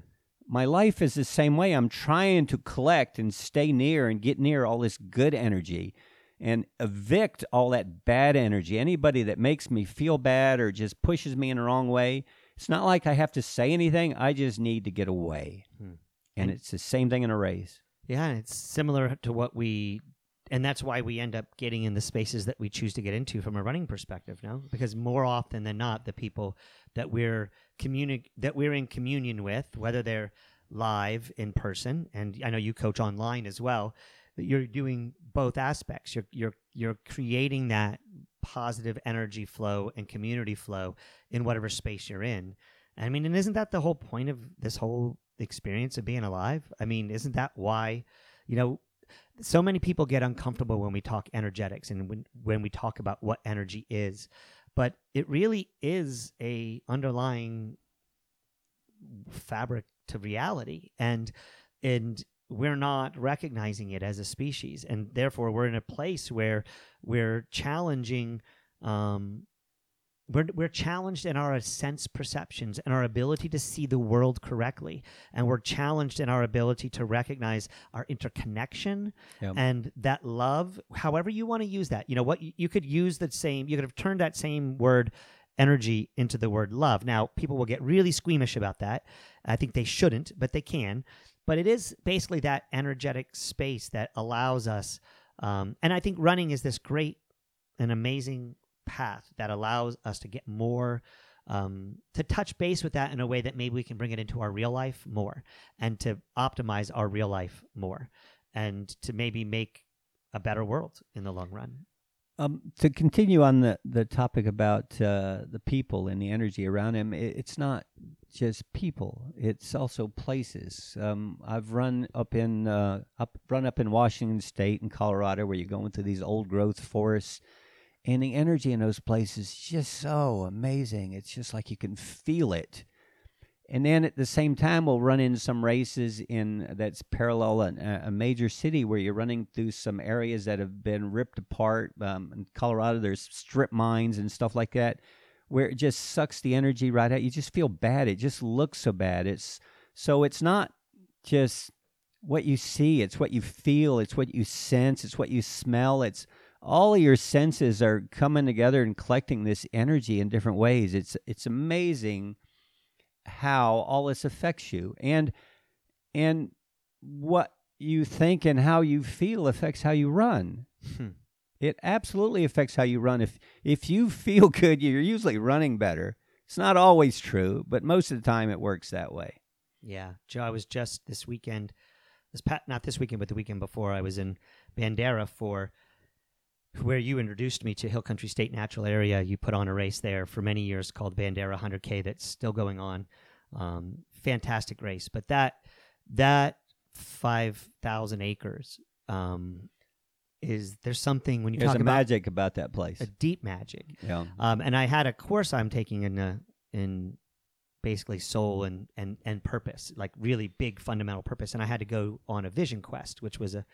My life is the same way. I'm trying to collect and stay near and get near all this good energy and evict all that bad energy. Anybody that makes me feel bad or just pushes me in the wrong way, it's not like I have to say anything. I just need to get away. Hmm. And And- it's the same thing in a race. Yeah, it's similar to what we and that's why we end up getting in the spaces that we choose to get into from a running perspective no? Because more often than not the people that we're communi- that we're in communion with whether they're live in person and I know you coach online as well you're doing both aspects. You're you're you're creating that positive energy flow and community flow in whatever space you're in. I mean and isn't that the whole point of this whole experience of being alive? I mean isn't that why you know so many people get uncomfortable when we talk energetics and when, when we talk about what energy is but it really is a underlying fabric to reality. And and we're not recognizing it as a species. And therefore we're in a place where we're challenging um, we're, we're challenged in our sense perceptions and our ability to see the world correctly. And we're challenged in our ability to recognize our interconnection and that love however you want to use that. You know what? You, you could use that same you could have turned that same word energy into the word love. Now people will get really squeamish about that. I think they shouldn't but they can. But it is basically that energetic space that allows us um, and i think running is this great and amazing path that allows us to get more um, to touch base with that in a way that maybe we can bring it into our real life more and to optimize our real life more and to maybe make a better world in the long run Um, to continue on the, the topic about uh, the people and the energy around him, it, it's not just people; it's also places. Um, I've run up in uh, up run up in Washington State and Colorado, where you go into these old growth forests, and the energy in those places is just so amazing. It's just like you can feel it. And then at the same time, we'll run in some races in that's parallel a, a major city where you're running through some areas that have been ripped apart. Um, in Colorado, there's strip mines and stuff like that, where it just sucks the energy right out. You just feel bad. It just looks so bad. It's so it's not just what you see; it's what you feel. It's what you sense. It's what you smell. It's all of your senses are coming together and collecting this energy in different ways. It's it's amazing how all this affects you and and what you think and how you feel affects how you run Hmm. it absolutely affects how you run if if you feel [LAUGHS] good you're usually running better it's not always true but most of the time it works that way Yeah, Joe. I was just this weekend, this pat not this weekend, but the weekend before. I was in Bandera for where you introduced me to Hill Country State Natural Area. You put on a race there for many years called Bandera 100K. That's still going on. Um, fantastic race, but that that five thousand acres um, is there's something when you there's talk a about magic about that place a deep magic. yeah Um, and I had a course I'm taking in uh, in basically soul and, and and purpose, like really big fundamental purpose. And I had to go on a vision quest, which was a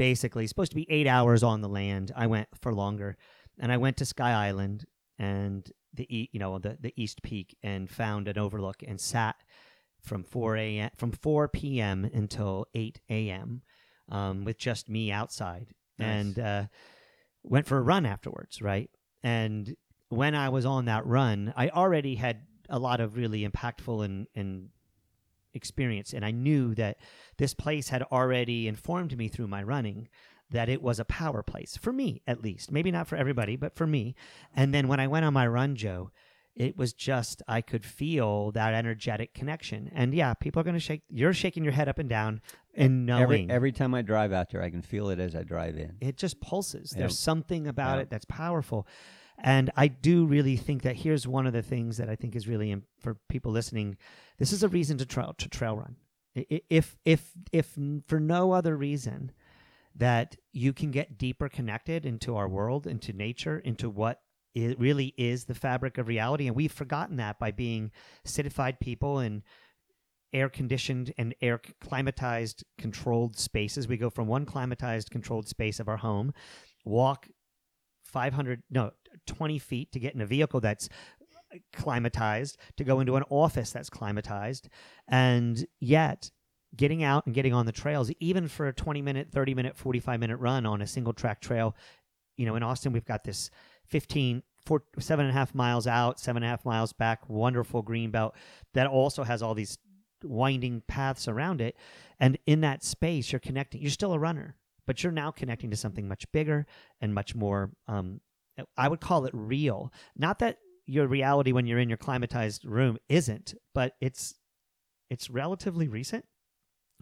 basically supposed to be eight hours on the land. I went for longer, and I went to Sky Island and the you know the the East Peak and found an overlook and sat from four a.m. from four p.m. until eight a.m. Um, with just me outside Nice. and uh, went for a run afterwards, right? And when I was on that run, I already had a lot of really impactful and, and experience, and I knew that this place had already informed me through my running that it was a power place for me, at least. Maybe not for everybody, but for me. And then when I went on my run, Joe, it was just I could feel that energetic connection. And yeah, people are going to shake. You're shaking your head up and down and knowing every every time i drive out there i can feel it as i drive in it just pulses. There's something about Yeah. it that's powerful. And I do really think that here's one of the things that I think is really im- for people listening. This is a reason to trail to trail run. If if if for no other reason that you can get deeper connected into our world, into nature, into what it really is the fabric of reality, and we've forgotten that by being citified people and air conditioned and air climatized controlled spaces. We go from one climatized controlled space of our home, walk 500, no, 20 feet to get in a vehicle that's climatized, to go into an office that's climatized. And yet, getting out and getting on the trails, even for a 20 minute, 30 minute, 45 minute run on a single track trail, you know, in Austin, we've got this 15, four, seven and a half miles out, seven and a half miles back, wonderful green belt that also has all these winding paths around it. And in that space, you're connecting. You're still a runner. but you're now connecting to something much bigger and much more. Um, I would call it real. Not that your reality when you're in your climatized room isn't, but it's it's relatively recent,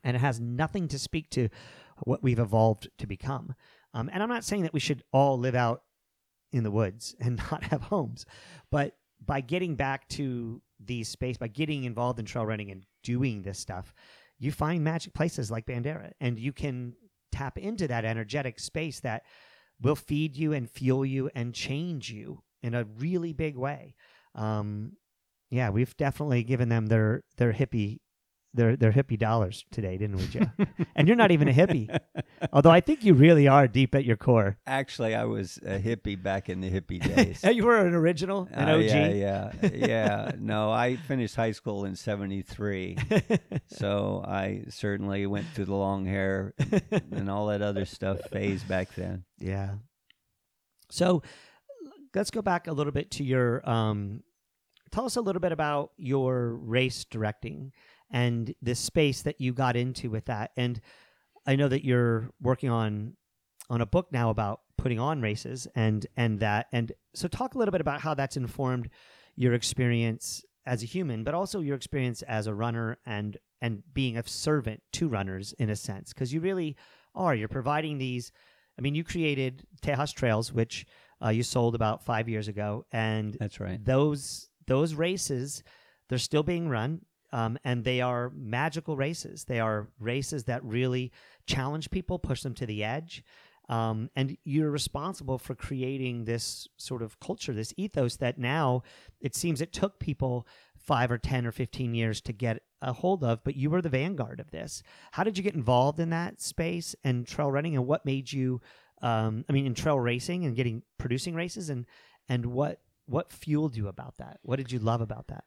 and it has nothing to speak to what we've evolved to become. Um, and I'm not saying that we should all live out in the woods [LAUGHS] and not have homes, but by getting back to these space, by getting involved in trail running and doing this stuff, you find magic places like Bandera, and you can tap into that energetic space that will feed you and fuel you and change you in a really big way. Um, yeah, we've definitely given them their their hippie their their hippie dollars today, didn't we, Joe? [LAUGHS] and you're not even a hippie, although I think you really are deep at your core. Actually, I was a hippie back in the hippie [LAUGHS] days. you were an original, an Oh, OG. yeah, yeah, yeah. No, I finished high school in '73, [LAUGHS] so I certainly went through the long hair and all that other stuff phase back then. Yeah. So let's go back a little bit to your. Um, tell us a little bit about your race directing and the space that you got into with that. And I know that you're working on on a book now about putting on races and and that. And so talk a little bit about how that's informed your experience as a human, but also your experience as a runner and and being a servant to runners in a sense, because you really are. You're providing these. I mean, you created Tejas Trails, which uh, you sold about five years ago, and That's right. those those races they're still being run um, and they are magical races. They are races that really challenge people push them to the edge. Um, and you're responsible for creating this sort of culture this ethos that now it seems it took people five or ten or 15 years to get a hold of but you were the vanguard of this. How did you get involved in that space and trail running and what made you um, i mean in trail racing and getting producing races and and what what fueled you about that? What did you love about that?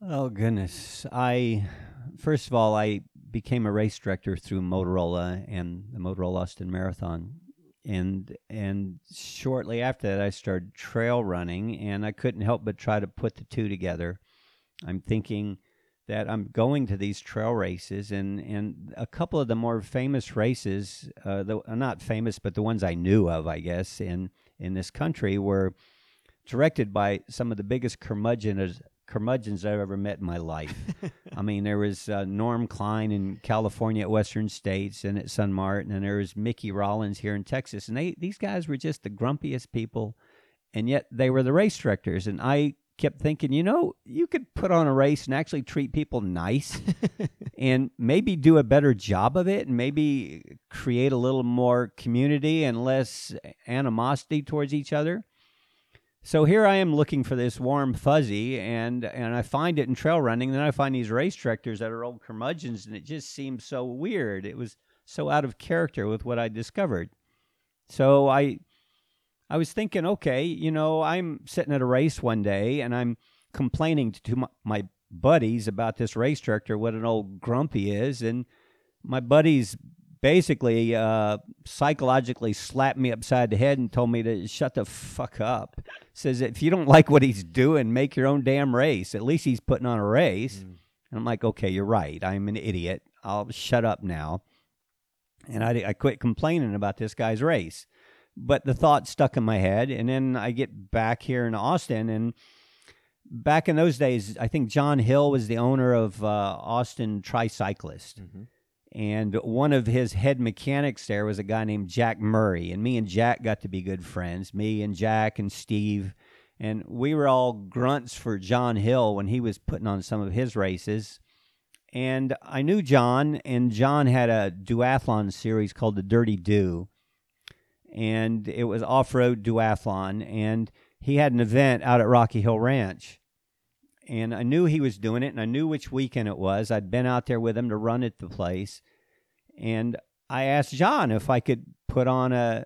Oh goodness! I first of all, I became a race director through Motorola and the Motorola Austin Marathon, and and shortly after that, I started trail running, and I couldn't help but try to put the two together. I'm thinking that I'm going to these trail races, and and a couple of the more famous races, uh, the uh, not famous, but the ones I knew of, I guess, in in this country were directed by some of the biggest curmudgeons curmudgeons I've ever met in my life. [LAUGHS] I mean, there was uh, Norm Klein in California at Western States and at Sun Martin, and there was Mickey Rollins here in Texas, and they these guys were just the grumpiest people, and yet they were the race directors, and I kept thinking, you know, you could put on a race and actually treat people nice [LAUGHS] and maybe do a better job of it and maybe create a little more community and less animosity towards each other. So here I am looking for this warm fuzzy, and and I find it in trail running. And then I find these race directors that are old curmudgeons, and it just seems so weird. It was so out of character with what I discovered. So I I was thinking, okay, you know, I'm sitting at a race one day, and I'm complaining to my, my buddies about this race director, what an old grumpy is, and my buddies basically uh, psychologically slapped me upside the head and told me to shut the fuck up. Says if you don't like what he's doing, make your own damn race. At least he's putting on a race. And I'm like, okay, you're right. I'm an idiot. I'll shut up now. And I, I quit complaining about this guy's race. But the thought stuck in my head. And then I get back here in Austin. And back in those days, I think John Hill was the owner of uh, Austin Tricyclist and one of his head mechanics there was a guy named Jack Murray, and me and Jack got to be good friends. Me and Jack and Steve, and we were all grunts for John Hill when he was putting on some of his races. And I knew John, and John had a duathlon series called the Dirty Du, and it was off-road duathlon, and he had an event out at Rocky Hill Ranch and I knew he was doing it, and I knew which weekend it was. I'd been out there with him to run at the place, and I asked John if I could put on a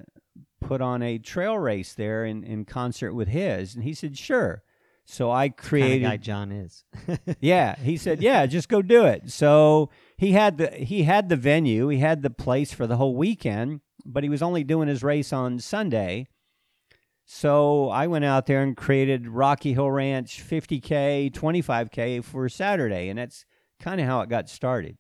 put on a trail race there in, in concert with his, and he said sure. So I created. guy John is. [LAUGHS] yeah, he said yeah, just go do it. So he had the he had the venue, he had the place for the whole weekend, but he was only doing his race on Sunday. So I went out there and created Rocky Hill Ranch 50K, 25K for Saturday. And that's kind of how it got started.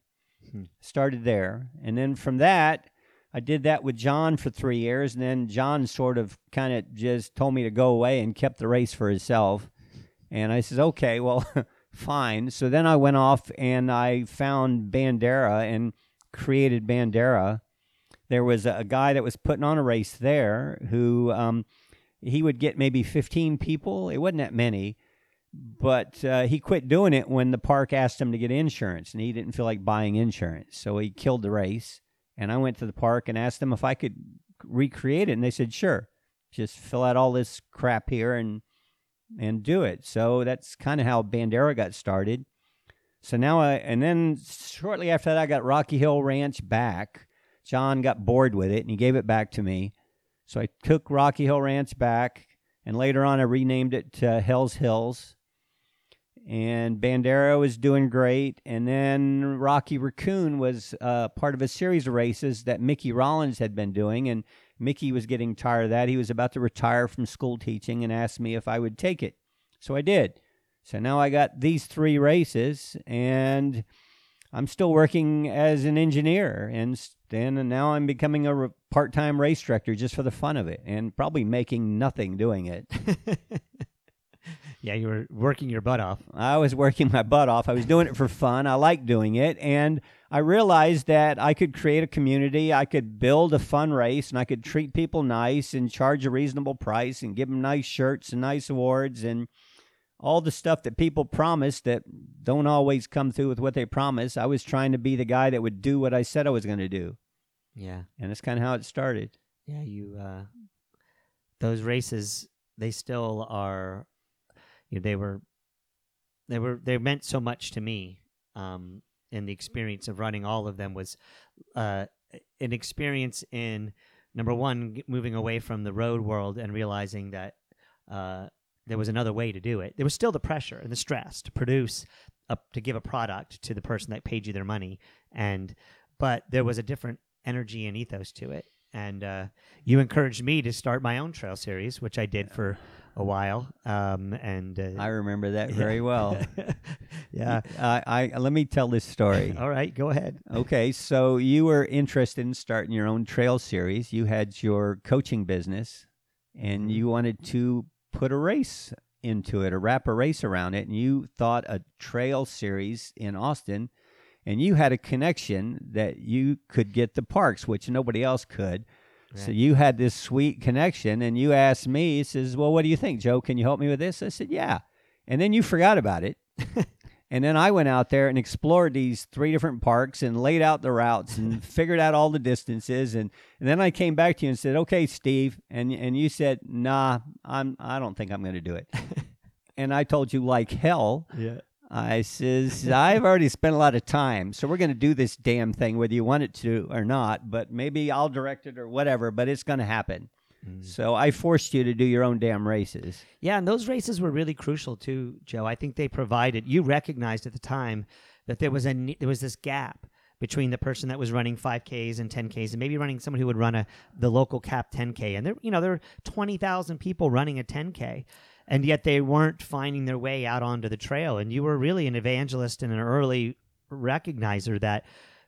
Hmm. Started there. And then from that, I did that with John for three years, and then John sort of kind of just told me to go away and kept the race for himself. And I says, okay, well, [LAUGHS] fine. So then I went off and I found Bandera and created Bandera. There was a, a guy that was putting on a race there who um, he would get maybe 15 people. It wasn't that many, but uh, he quit doing it when the park asked him to get insurance, and he didn't feel like buying insurance. So he killed the race. And I went to the park and asked them if I could recreate it, and they said, sure. Just fill out all this crap here and and do it. So that's kind of how Bandera got started. So now I, and then shortly after that, I got Rocky Hill Ranch back. John got bored with it and he gave it back to me. So I took Rocky Hill Ranch back, and later on I renamed it to Hell's Hills. And Bandera was doing great, and then Rocky Raccoon was uh, part of a series of races that Mickey Rollins had been doing, and Mickey was getting tired of that. He was about to retire from school teaching and asked me if I would take it. So I did. So now I got these three races, and I'm still working as an engineer, and and now I'm becoming a part-time race director just for the fun of it, and probably making nothing doing it. [LAUGHS] yeah, you were working your butt off. I was working my butt off. I was doing it for fun. I liked doing it, and I realized that I could create a community. I could build a fun race, and I could treat people nice and charge a reasonable price and give them nice shirts and nice awards and all the stuff that people promise that don't always come through with what they promise. I was trying to be the guy that would do what I said I was going to do. Yeah. And that's kind of how it started. Yeah, you uh those races they still are you know, they were they were they meant so much to me. Um and the experience of running all of them was uh an experience in number one moving away from the road world and realizing that uh there was another way to do it. There was still the pressure and the stress to produce up to give a product to the person that paid you their money, and but there was a different energy and ethos to it. And uh, you encouraged me to start my own trail series, which I did for a while. Um, and uh, I remember that very well. [LAUGHS] yeah. I, I let me tell this story. [LAUGHS] All right, go ahead. Okay, so you were interested in starting your own trail series. You had your coaching business, and you wanted to put a race into it, or wrap a race around it, and you thought a trail series in Austin, and you had a connection that you could get the parks, which nobody else could. So you had this sweet connection, and you asked me, he says, Well, what do you think, Joe? Can you help me with this? I said, Yeah. And then you forgot about it. [LAUGHS] and then I went out there and explored these three different parks and laid out the routes and [LAUGHS] figured out all the distances. And, and then I came back to you and said, Okay, Steve. And, and you said, Nah, I'm, I don't think I'm going to do it. [LAUGHS] and I told you, like hell. Yeah. I says, I've already spent a lot of time, so we're going to do this damn thing whether you want it to or not, but maybe I'll direct it or whatever, but it's going to happen. Mm. So I forced you to do your own damn races. Yeah, and those races were really crucial too, Joe. I think they provided. You recognized at the time that there was a there was this gap between the person that was running 5Ks and 10Ks and maybe running someone who would run a the local cap 10K. And there you know, there were 20,000 people running a 10K and yet they weren't finding their way out onto the trail and you were really an evangelist and an early recognizer that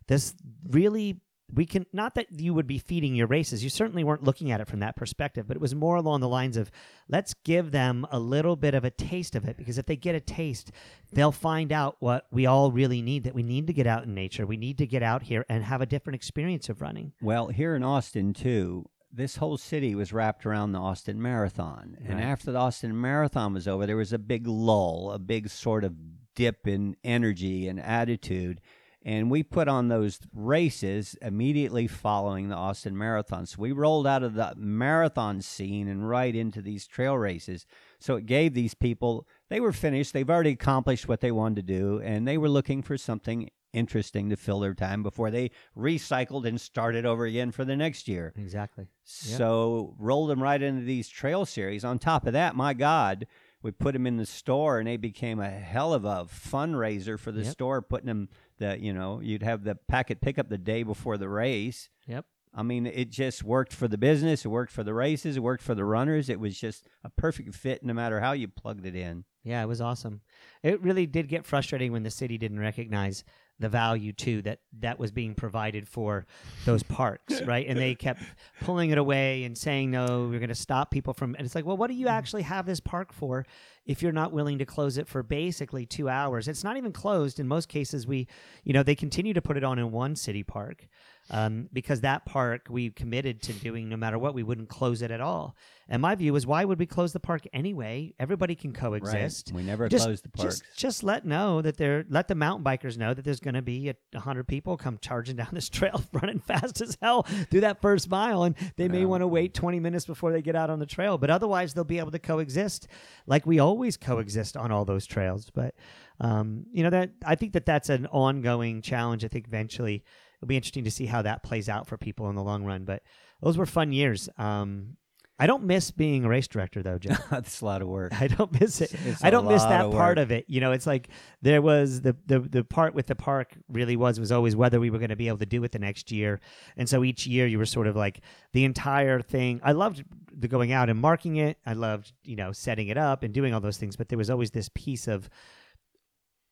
this really we can not that you would be feeding your races you certainly weren't looking at it from that perspective but it was more along the lines of let's give them a little bit of a taste of it because if they get a taste they'll find out what we all really need that we need to get out in nature we need to get out here and have a different experience of running Well, here in Austin, too, this whole city was wrapped around the Austin Marathon. And after the Austin Marathon was over, there was a big lull, a big sort of dip in energy and attitude. And we put on those races immediately following the Austin Marathon. So we rolled out of the marathon scene and right into these trail races. So it gave these people, they were finished, they've already accomplished what they wanted to do, and they were looking for something interesting to fill their time before they recycled and started over again for the next year. exactly So rolled them right into these trail series. On top of that, my God, we put them in the store and they became a hell of a fundraiser for the Yep. store, putting them the you know, you'd have the packet pickup the day before the race. yep I mean, it just worked for the business, it worked for the races, it worked for the runners. It was just a perfect fit no matter how you plugged it in. Yeah, it was awesome. It really did get frustrating when the city didn't recognize the value too that that was being provided for those parks, [LAUGHS] right? And they kept pulling it away and saying, "No, we're going to stop people from." And it's like, well, what do you mm-hmm. actually have this park for if you're not willing to close it for basically two hours? It's not even closed in most cases. We, you know, they continue to put it on in one city park um, because that park we committed to doing no matter what. We wouldn't close it at all. And my view is, why would we close the park anyway? Everybody can coexist. Right. We never Just- closed the park. Just, just let know that they're let the mountain bikers know that there's going to be a hundred people come charging down this [LAUGHS] trail, running fast as hell through that first mile, and they may want to wait 20 minutes before they get out on the trail. But otherwise, they'll be able to coexist like we always coexist on all those trails. But um, you know that I think that that's an ongoing challenge. I think eventually it'll be interesting to see how that plays out for people in the long run. But those were fun years. Um, I don't miss being a race director though, Joe. [LAUGHS] That's a lot of work. I don't miss it. It's- I don't miss that of part of it. You know, it's like there was the the the part with the park really was was always whether we were going to be able to do it the next year. And so each year you were sort of like the entire thing. I loved the going out and marking it. I loved, you know, setting it up and doing all those things, but there was always this piece of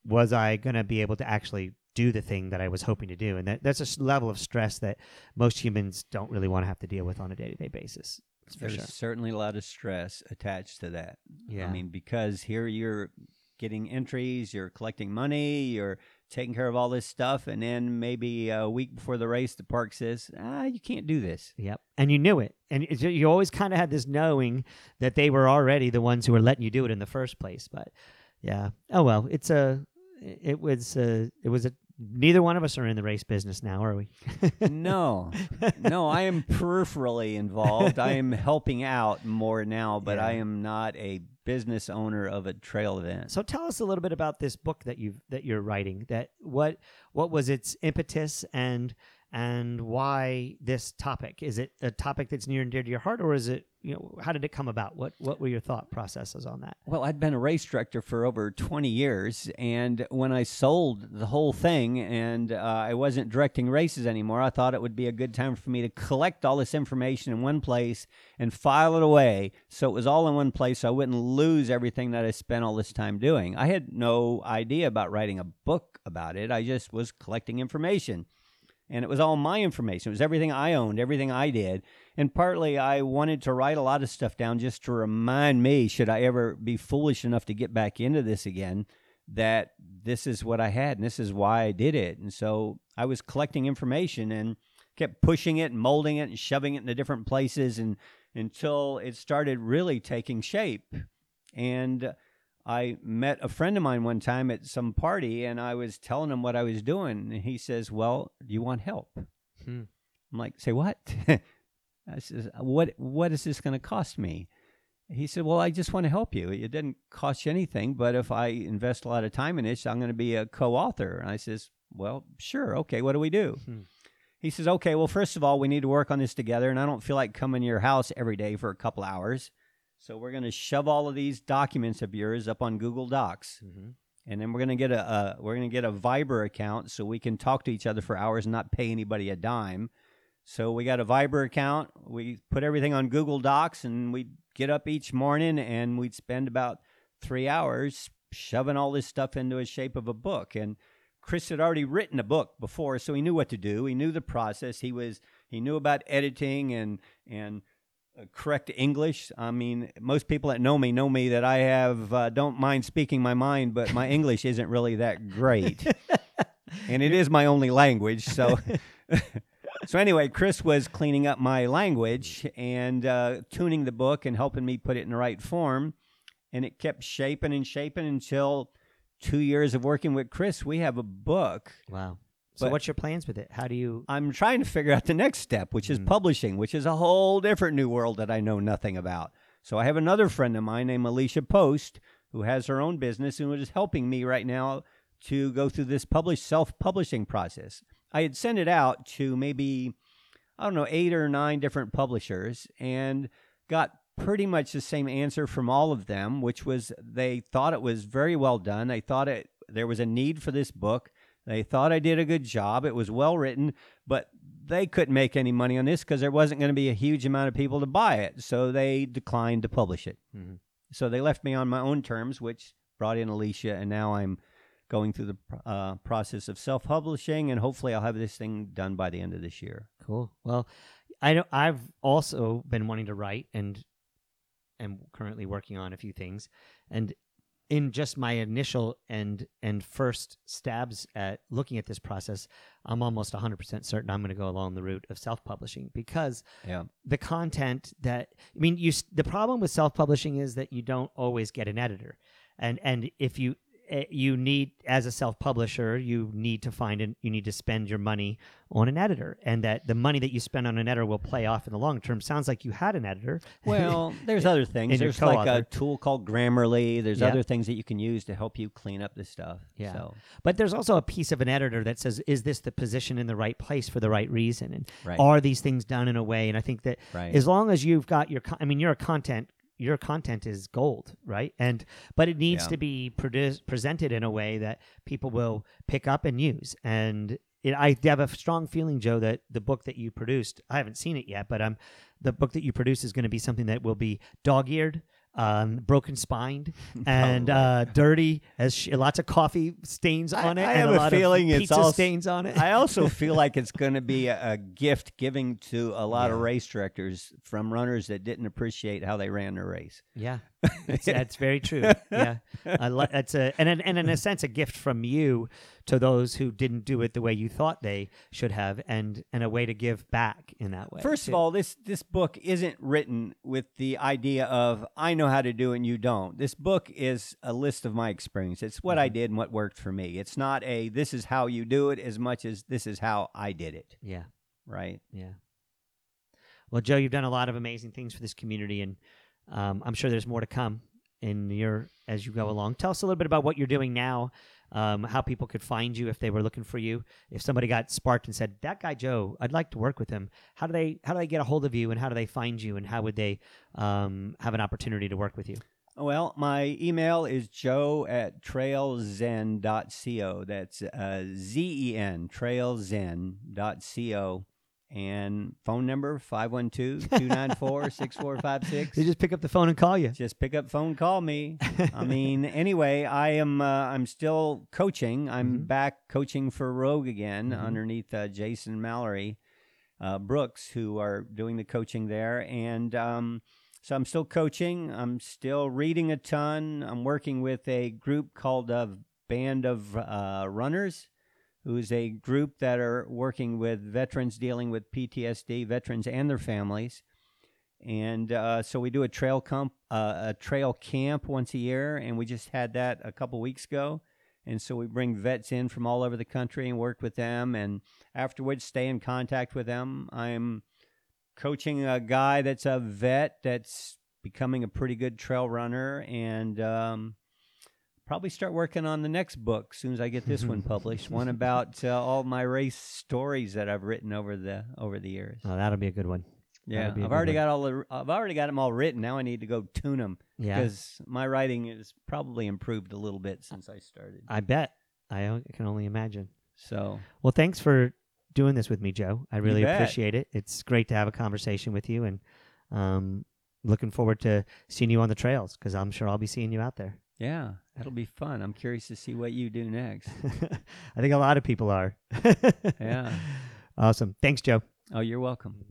was I going to be able to actually do the thing that I was hoping to do? And that, that's a level of stress that most humans don't really want to have to deal with on a day to day basis. There's sure. certainly a lot of stress attached to that. Yeah. I mean, because here you're getting entries, you're collecting money, you're taking care of all this stuff, and then maybe a week before the race, the park says, "Ah, you can't do this." Yep. And you knew it. And you always kind of had this knowing that they were already the ones who were letting you do it in the first place. But yeah. Oh well, it's a it was a it was a neither one of us are in the race business now, are we? no, [LAUGHS] no, I am peripherally involved. I am helping out more now, but I am not a business owner of a trail event. So tell us a little bit about this book that you that you're writing. That what what was its impetus and and why this topic? Is it a topic that's near and dear to your heart, or is it you know how did it come about? What what were your thought processes on that? Well, I'd been a race director for over 20 years, and when I sold the whole thing and uh, I wasn't directing races anymore, I thought it would be a good time for me to collect all this information in one place and file it away so it was all in one place so I wouldn't lose everything that I spent all this time doing. I had no idea about writing a book about it, I just was collecting information. And it was all my information. It was everything I owned, everything I did. And partly I wanted to write a lot of stuff down just to remind me, should I ever be foolish enough to get back into this again, that this is what I had and this is why I did it. And so I was collecting information and kept pushing it and molding it and shoving it into different places and until it started really taking shape. And I met a friend of mine one time at some party and I was telling him what I was doing. And he says, Well, do you want help? Hmm. I'm like, Say what? [LAUGHS] I says, What what is this gonna cost me? He said, Well, I just want to help you. It didn't cost you anything, but if I invest a lot of time in it, I'm gonna be a co author. And I says, Well, sure, okay, what do we do? Hmm. He says, Okay, well, first of all, we need to work on this together, and I don't feel like coming to your house every day for a couple hours. So we're going to shove all of these documents of yours up on Google Docs, Mm-hmm. and then we're going to get a, a we're going to get a Viber account so we can talk to each other for hours and not pay anybody a dime. So we got a Viber account. We put everything on Google Docs, and we'd get up each morning and we'd spend about three hours shoving all this stuff into a shape of a book. And Chris had already written a book before, so he knew what to do. He knew the process. He was he knew about editing and and uh, correct English. I mean, most people that know me know me that I have uh, don't mind speaking my mind, but my English isn't really that great, [LAUGHS] and it is my only language. So, [LAUGHS] [LAUGHS] so anyway, Chris was cleaning up my language and uh, tuning the book and helping me put it in the right form, and it kept shaping and shaping until two years of working with Chris, we have a book. Wow. So But- what's your plans with it? How do you? I'm trying to figure out the next step, which is Mm. publishing, which is a whole different new world that I know nothing about. So I have another friend of mine named Alicia Post who has her own business and is helping me right now to go through this publish self-publishing process. I had sent it out to maybe I don't know, 8 or 9 different publishers and got pretty much the same answer from all of them, which was they thought it was very well done. They thought it there was a need for this book. They thought I did a good job. It was well written, but they couldn't make any money on this because there wasn't going to be a huge amount of people to buy it. So they declined to publish it. Mhm. So they left me on my own terms, which brought in Alicia, and now I'm going through the uh, process of self publishing, and hopefully I'll have this thing done by the end of this year. Cool. Well, I know I've also been wanting to write and am currently working on a few things, and in just my initial and and first stabs at looking at this process, I'm almost 100% certain I'm going to go along the route of self-publishing because Yeah. the content that I mean, you the problem with self-publishing is that you don't always get an editor, and and if you Eh, you need as a self-publisher you need to find and you need to spend your money on an editor and that the money that you spend on an editor will play off in the long term sounds like you had an editor [LAUGHS] Well, there's other things. There's like a tool called Grammarly. There's Yeah. other things that you can use to help you clean up this stuff. Yeah. So, but there's also a piece of an editor that says is this the position in the right place for the right reason and right. are these things done in a way and i think that right. as long as you've got your i mean you're a content your content is gold right? And but it needs Yeah. to be produ- presented in a way that people will pick up and use. And it, i have a strong feeling joe that the book that you produced i haven't seen it yet but um the book that you produce is going to be something that will be dog-eared um, broken spined [LAUGHS] and uh, dirty, has sh- lots of coffee stains I- on it. I and have a, lot feeling of it's pizza also- stains on it. I also [LAUGHS] feel like it's going to be a, a gift giving to a lot of race directors from runners that didn't appreciate how they ran their race. Yeah, that's, very true. Yeah, I li- it's a and in, and in a sense a gift from you to those who didn't do it the way you thought they should have, and and a way to give back in that way. First of all, this this book isn't written with the idea of I know how to do it and you don't. This book is a list of my experience. It's what I Mhm. did and what worked for me. It's not a this is how you do it as much as this is how I did it, yeah, right? yeah. Well, Joe, you've done a lot of amazing things for this community, and um, I'm sure there's more to come in your as you go along. Tell us a little bit about what you're doing now. Um, how people could find you if they were looking for you. If somebody got sparked and said, "That guy Joe, I'd like to work with him," how do they how do they get a hold of you, and how do they find you, and how would they um, have an opportunity to work with you? Well, my email is joe at trailzen.co. That's uh, Z E N, trailzen.co. And phone number [LAUGHS] 512 294 6456. They just pick up the phone and call you. Just pick up phone, call me. I mean, [LAUGHS] anyway, I am. Uh, I'm still coaching. I'm Mhm. back coaching for Rogue again Mhm. underneath uh, Jason Mallory uh, Brooks, who are doing the coaching there, and um, so I'm still coaching. I'm still reading a ton. I'm working with a group called uh, Band of uh, Runners. Who's a group that are working with veterans dealing with PTSD, veterans and their families and uh, so we do a trail comp, uh, a trail camp once a year, and we just had that a couple weeks ago. And so we bring vets in from all over the country and work with them, and afterwards stay in contact with them. I'm coaching a guy that's a vet that's becoming a pretty good trail runner, and um, probably start working on the next book as soon as I get this one [LAUGHS] published. One about uh, all my race stories that I've written over the over the years. Oh, that'll be a good one. Yeah, That'd be a I've already one. got all the. I've already got them all written. Now I need to go tune them Yeah, because my writing is probably improved a little bit since I started. I bet. I can only imagine. So Well, thanks for doing this with me, Joe. I really appreciate it. It's great to have a conversation with you, and um, looking forward to seeing you on the trails because I'm sure I'll be seeing you out there. yeah, that'll be fun. I'm curious to see what you do next. [LAUGHS] I think a lot of people are. Yeah. [LAUGHS] Awesome. Thanks, Joe. Oh, you're welcome.